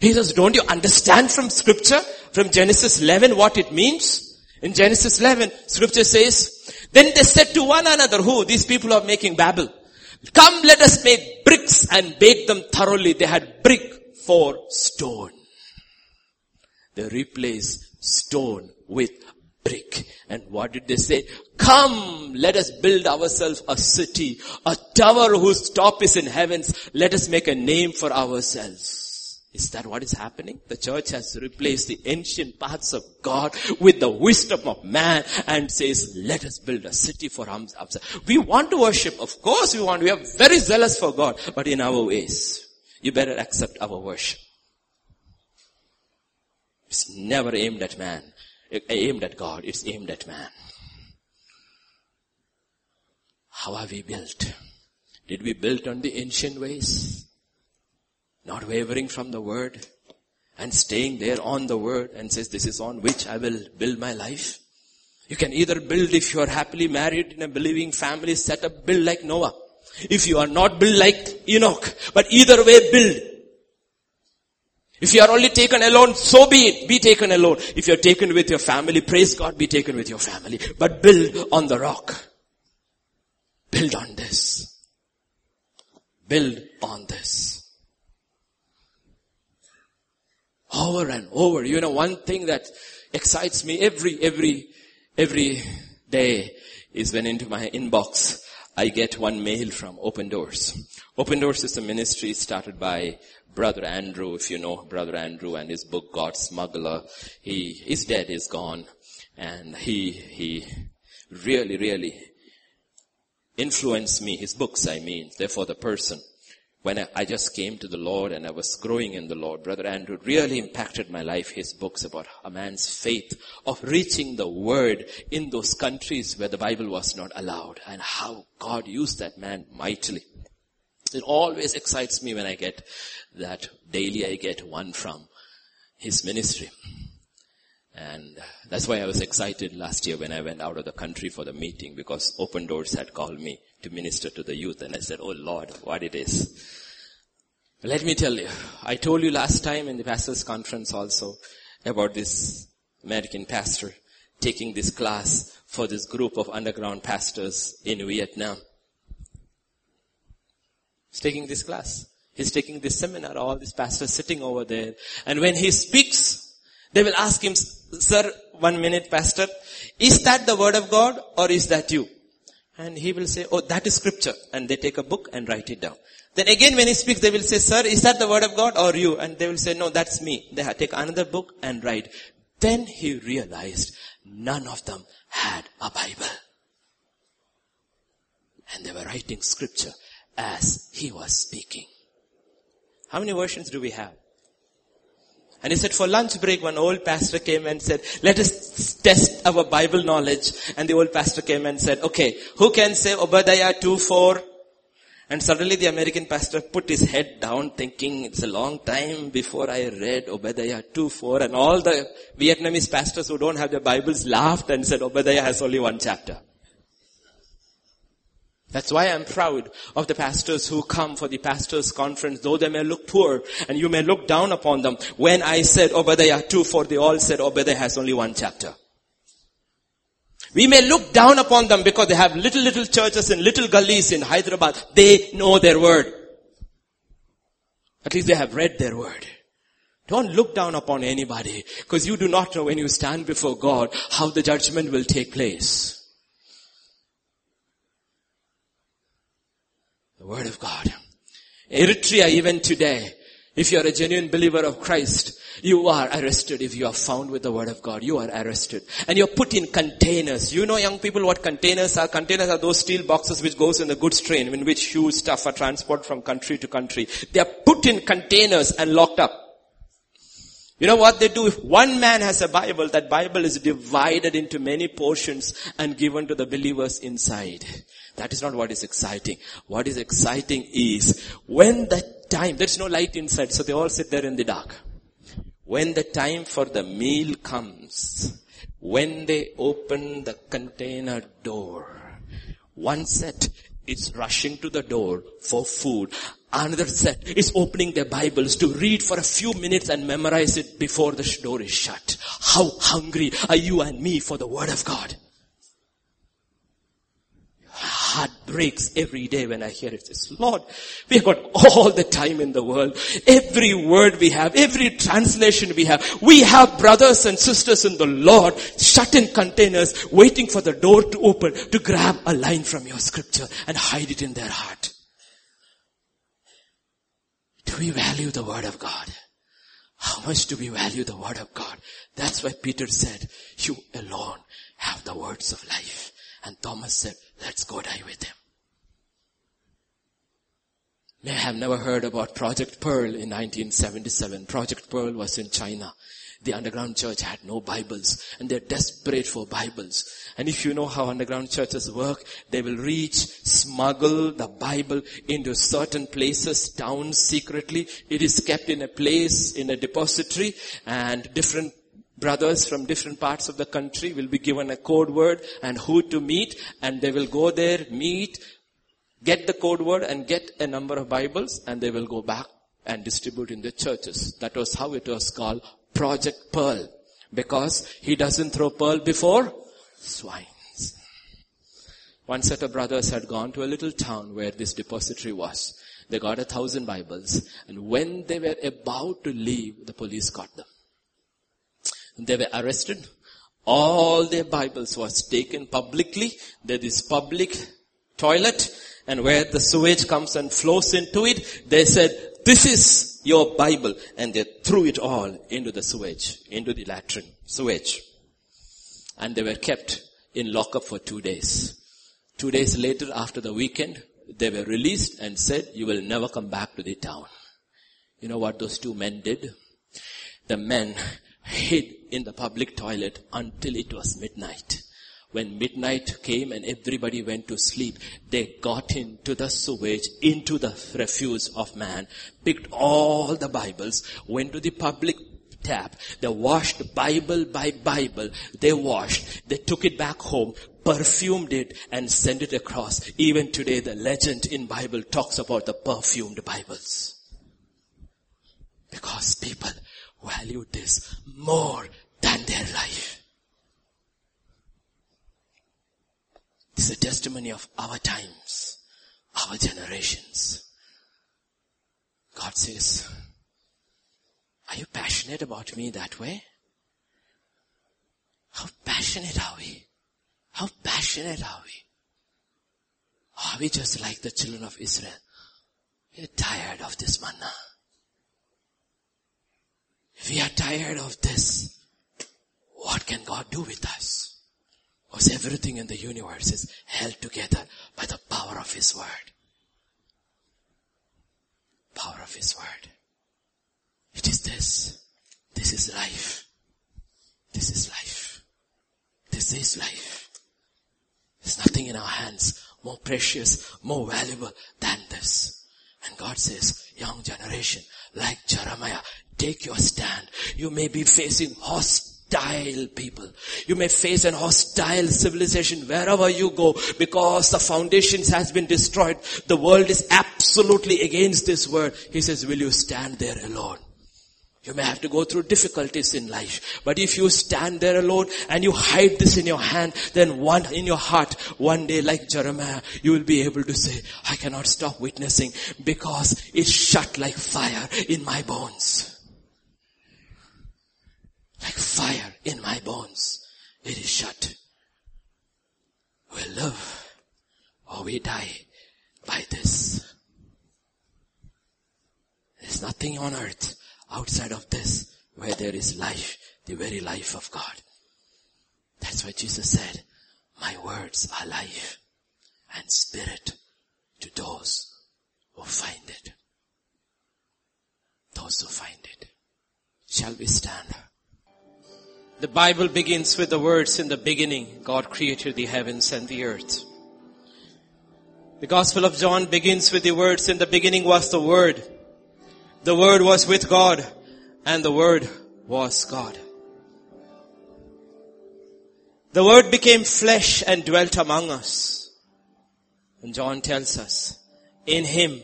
He says, don't you understand from scripture, from Genesis 11 what it means? In Genesis 11, scripture says, then they said to one another, who? These people are making Babel. Come let us make bricks and bake them thoroughly. They had brick for stone. They replaced stone with brick. And what did they say? Come, let us build ourselves a city, a tower whose top is in heavens. Let us make a name for ourselves. Is that what is happening? The church has replaced the ancient paths of God with the wisdom of man and says, let us build a city for ourselves. We want to worship. Of course we want. We are very zealous for God, but in our ways. You better accept our worship. It's never aimed at man aimed at God, it's aimed at man. How are we built? Did we build on the ancient ways? Not wavering from the word and staying there on the word and says, this is on which I will build my life. You can either build if you are happily married in a believing family, set up, build like Noah. If you are not, build like Enoch. But either way, build. If you are only taken alone, so be it. Be taken alone. If you are taken with your family, praise God, be taken with your family. But build on the rock. Build on this. Build on this. Over and over. You know, one thing that excites me every, every, every day is when into my inbox I get one mail from Open Doors. Open Doors is a ministry started by Brother Andrew, if you know Brother Andrew and his book God Smuggler, he is dead, he's gone. And he, he really, really influenced me, his books I mean, therefore the person. When I, I just came to the Lord and I was growing in the Lord, Brother Andrew really impacted my life, his books about a man's faith of reaching the word in those countries where the Bible was not allowed and how God used that man mightily. It always excites me when I get that daily I get one from his ministry. And that's why I was excited last year when I went out of the country for the meeting because Open Doors had called me to minister to the youth and I said, oh Lord, what it is. Let me tell you, I told you last time in the pastors conference also about this American pastor taking this class for this group of underground pastors in Vietnam. He's taking this class. He's taking this seminar, all these pastors sitting over there. And when he speaks, they will ask him, sir, one minute pastor, is that the word of God or is that you? And he will say, oh, that is scripture. And they take a book and write it down. Then again when he speaks, they will say, sir, is that the word of God or you? And they will say, no, that's me. They take another book and write. Then he realized none of them had a Bible. And they were writing scripture as he was speaking. How many versions do we have? And he said for lunch break, one old pastor came and said, let us test our Bible knowledge. And the old pastor came and said, okay, who can say Obadiah 2, 4? And suddenly the American pastor put his head down thinking it's a long time before I read Obadiah 2, 4. And all the Vietnamese pastors who don't have their Bibles laughed and said Obadiah has only one chapter. That's why I'm proud of the pastors who come for the pastors conference, though they may look poor and you may look down upon them. When I said Obadiah 2 for they all said Obadiah has only one chapter. We may look down upon them because they have little, little churches in little gullies in Hyderabad. They know their word. At least they have read their word. Don't look down upon anybody because you do not know when you stand before God how the judgment will take place. Word of God. Eritrea even today, If you are a genuine believer of Christ, you are arrested if you are found with the word of God. You are arrested. And you're put in containers. You know young people what containers are? Containers are those steel boxes which goes in the goods train in which huge stuff are transported from country to country. They are put in containers and locked up. You know what they do? If one man has a Bible, that Bible is divided into many portions and given to the believers inside. That is not what is exciting. What is exciting is when the time, there's no light inside, so they all sit there in the dark. When the time for the meal comes, when they open the container door, one set is rushing to the door for food. Another set is opening their Bibles to read for a few minutes and memorize it before the door is shut. How hungry are you and me for the Word of God? Heart breaks every day when I hear it. Says, Lord, we have got all the time in the world. Every word we have, every translation we have. We have brothers and sisters in the Lord shut in containers waiting for the door to open to grab a line from your scripture and hide it in their heart. Do we value the word of God? How much do we value the word of God? That's why Peter said, you alone have the words of life. And Thomas said, let's go die with him. May have never heard about Project Pearl in 1977. Project Pearl was in China. The underground church had no Bibles and they're desperate for Bibles. And if you know how underground churches work, they will reach, smuggle the Bible into certain places, towns secretly. It is kept in a place, in a depository and different brothers from different parts of the country will be given a code word and who to meet and they will go there, meet, get the code word and get a number of Bibles and they will go back and distribute in the churches. That was how it was called Project Pearl. Because he doesn't throw pearl before swines. One set of brothers had gone to a little town where this depository was. They got a thousand Bibles and when they were about to leave, the police caught them. They were arrested. All their Bibles was taken publicly. There is public toilet and where the sewage comes and flows into it, they said, this is your Bible. And they threw it all into the sewage, into the latrine, sewage. And they were kept in lockup for two days. Two days later, after the weekend, they were released and said, you will never come back to the town. You know what those two men did? The men hid in the public toilet until it was midnight. When midnight came and everybody went to sleep, they got into the sewage, into the refuse of man, picked all the Bibles, went to the public tap. They washed Bible by Bible. They washed. They took it back home, perfumed it and sent it across. Even today the legend in Bible talks about the perfumed Bibles. Because people value this more than their life. This is a testimony of our times, our generations. God says, are you passionate about me that way? How passionate are we? How passionate are we? Are we just like the children of Israel? We're tired of this manna. We are tired of this, what can God do with us? Because everything in the universe is held together by the power of His Word. Power of His Word. It is this. This is life. This is life. This is life. There's nothing in our hands more precious, more valuable than this. And God says, young generation, like Jeremiah, take your stand. You may be facing hostile people. You may face an hostile civilization wherever you go because the foundations has been destroyed. The world is absolutely against this word. He says, will you stand there alone? You may have to go through difficulties in life. But if you stand there alone and you hide this in your hand, then one in your heart, one day like Jeremiah, you will be able to say, I cannot stop witnessing because it's shut like fire in my bones. Like fire in my bones. It is shut. We live or we die by this. There's nothing on earth outside of this where there is life, the very life of God. That's why Jesus said, my words are life and spirit to those who find it. Those who find it. Shall we stand? The Bible begins with the words in the beginning, God created the heavens and the earth. The Gospel of John begins with the words, in the beginning was the Word. The Word was with God and the Word was God. The Word became flesh and dwelt among us. And John tells us, in Him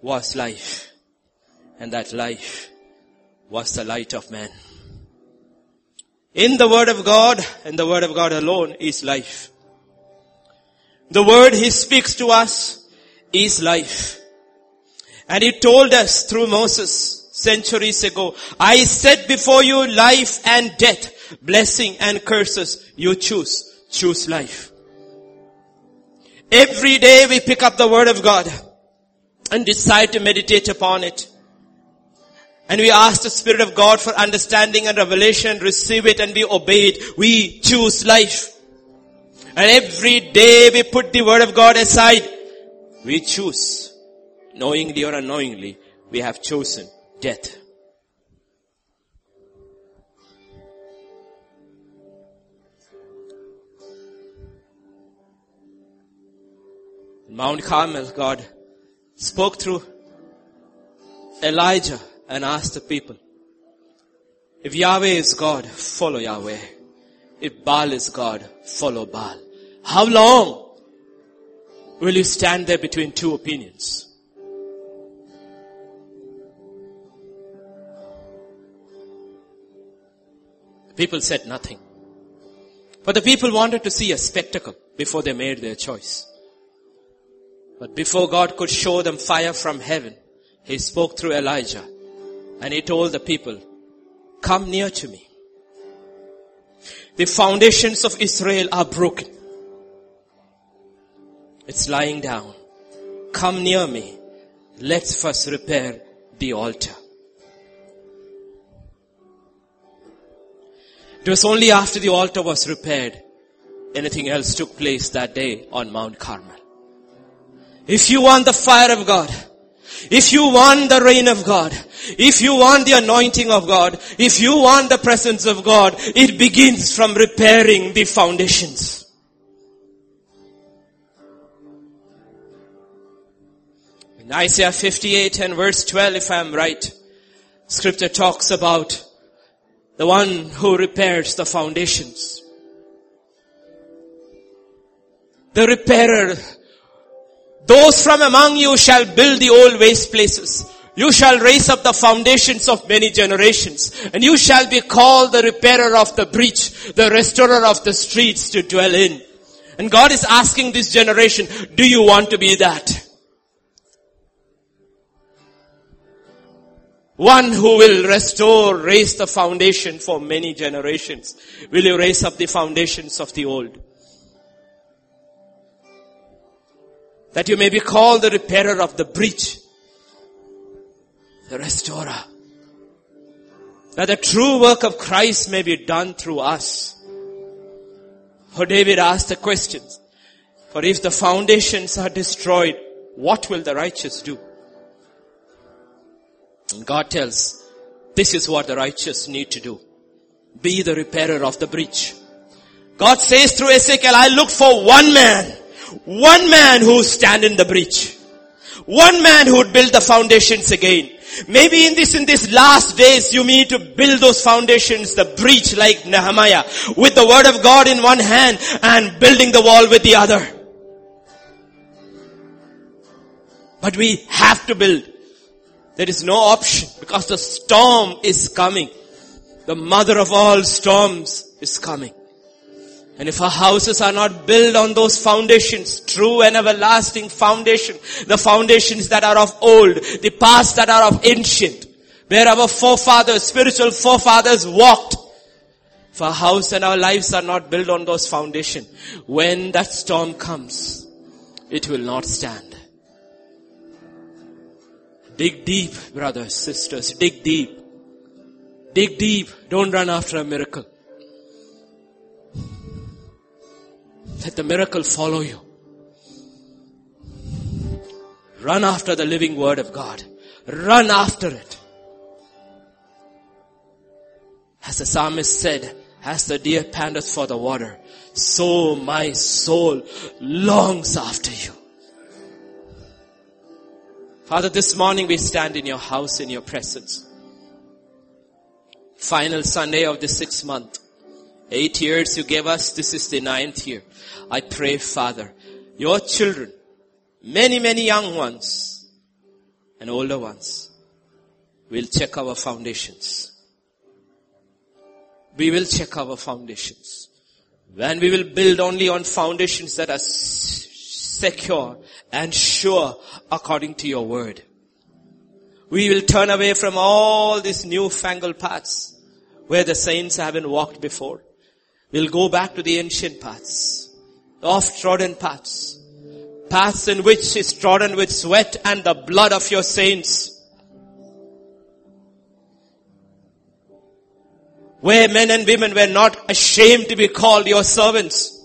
was life and that life was the light of man. In the Word of God and the Word of God alone is life. The Word He speaks to us is life. And He told us through Moses centuries ago, I set before you life and death, blessing and curses. You choose. Choose life. Every day we pick up the Word of God and decide to meditate upon it. And we ask the Spirit of God for understanding and revelation, receive it and we obey it. We choose life. And every day we put the word of God aside. We choose. Knowingly or unknowingly, we have chosen death. Mount Carmel, God spoke through Elijah and asked the people, if Yahweh is God, follow Yahweh. If Baal is God, follow Baal. How long will you stand there between two opinions? People said nothing. But the people wanted to see a spectacle before they made their choice. But before God could show them fire from heaven, He spoke through Elijah and He told the people, come near to me. The foundations of Israel are broken. It's lying down. Come near me. Let's first repair the altar. Was only after the altar was repaired, anything else took place that day on Mount Carmel. If you want the fire of God, if you want the rain of God, if you want the anointing of God, if you want the presence of God, it begins from repairing the foundations. In Isaiah 58 and verse 12, if I am right, scripture talks about the one who repairs the foundations. The repairer. Those from among you shall build the old waste places. You shall raise up the foundations of many generations and you shall be called the repairer of the breach, the restorer of the streets to dwell in. And God is asking this generation, do you want to be that? One who will restore, raise the foundation for many generations. Will you raise up the foundations of the old? That you may be called the repairer of the breach. The restorer. That the true work of Christ may be done through us. For David asked the questions. For if the foundations are destroyed, what will the righteous do? And God tells, this is what the righteous need to do. Be the repairer of the breach. God says through Ezekiel, I look for one man, one man who stand in the breach. One man who would build the foundations again. Maybe in this, in these last days, you need to build those foundations, the breach like Nehemiah, with the word of God in one hand and building the wall with the other. But we have to build. There is no option because the storm is coming. The mother of all storms is coming. And if our houses are not built on those foundations, true and everlasting foundation, the foundations that are of old, the past that are of ancient, where our forefathers, spiritual forefathers walked, if our house and our lives are not built on those foundations, when that storm comes, it will not stand. Dig deep, brothers, sisters, dig deep. Dig deep. Don't run after a miracle. Let the miracle follow you. Run after the living word of God. Run after it. As the psalmist said, as the deer panteth for the water, so my soul longs after you. Father, this morning we stand in your house in your presence. Final Sunday of the sixth month. Eight years you gave us, this is the ninth year. I pray, Father, your children, many, many young ones and older ones will check our foundations. We will check our foundations. When we will build only on foundations that are secure and sure according to your word. We will turn away from all these newfangled paths where the saints haven't walked before. We'll go back to the ancient paths, the oft-trodden paths, paths in which is trodden with sweat and the blood of your saints. Where men and women were not ashamed to be called your servants.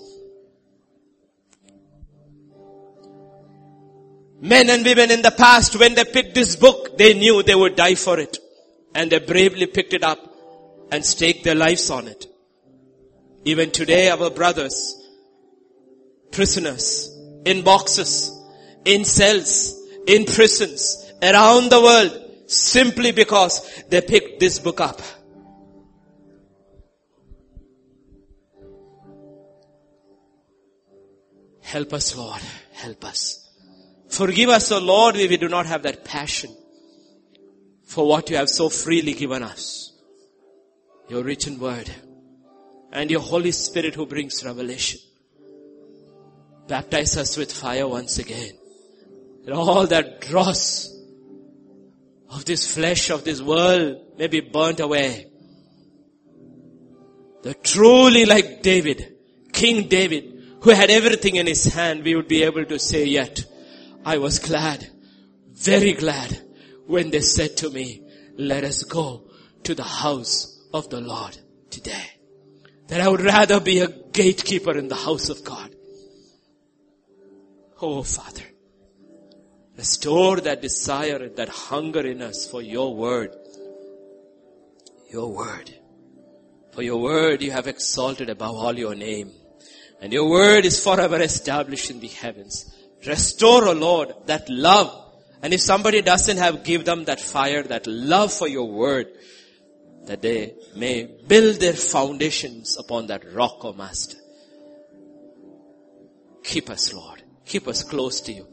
Men and women in the past, when they picked this book, they knew they would die for it. And they bravely picked it up and staked their lives on it. Even today, our brothers, prisoners, in boxes, in cells, in prisons, around the world, simply because they picked this book up. Help us, Lord. Help us. Forgive us, O Lord, if we do not have that passion for what you have so freely given us. Your written word and your Holy Spirit who brings revelation. Baptize us with fire once again. And all that dross of this flesh of this world may be burnt away. The truly like David, King David, who had everything in his hand, we would be able to say yet, I was glad, very glad when they said to me, let us go to the house of the Lord today. That I would rather be a gatekeeper in the house of God. Oh Father, restore that desire and that hunger in us for your word. Your word. For your word you have exalted above all your name. And your word is forever established in the heavens. Restore, O Lord, that love. And if somebody doesn't have, give them that fire, that love for your word, that they may build their foundations upon that rock, O Master. Keep us, Lord. Keep us close to you.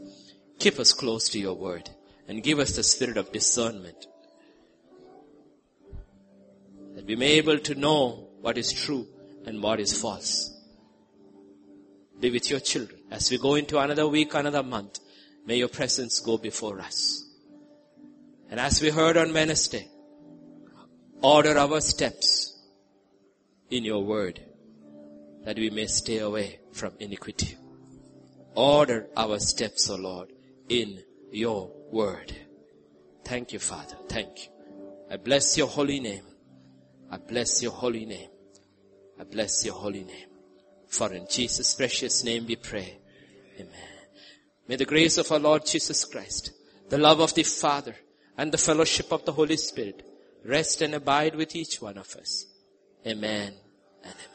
Keep us close to your word. And give us the spirit of discernment. That we may be able to know what is true and what is false. Be with your children. As we go into another week, another month, may your presence go before us. And as we heard on Wednesday, order our steps in your word that we may stay away from iniquity. Order our steps, O Lord, in your word. Thank you, Father. Thank you. I bless your holy name. I bless your holy name. I bless your holy name. For in Jesus' precious name we pray. Amen. May the grace of our Lord Jesus Christ, the love of the Father, and the fellowship of the Holy Spirit rest and abide with each one of us. Amen and amen.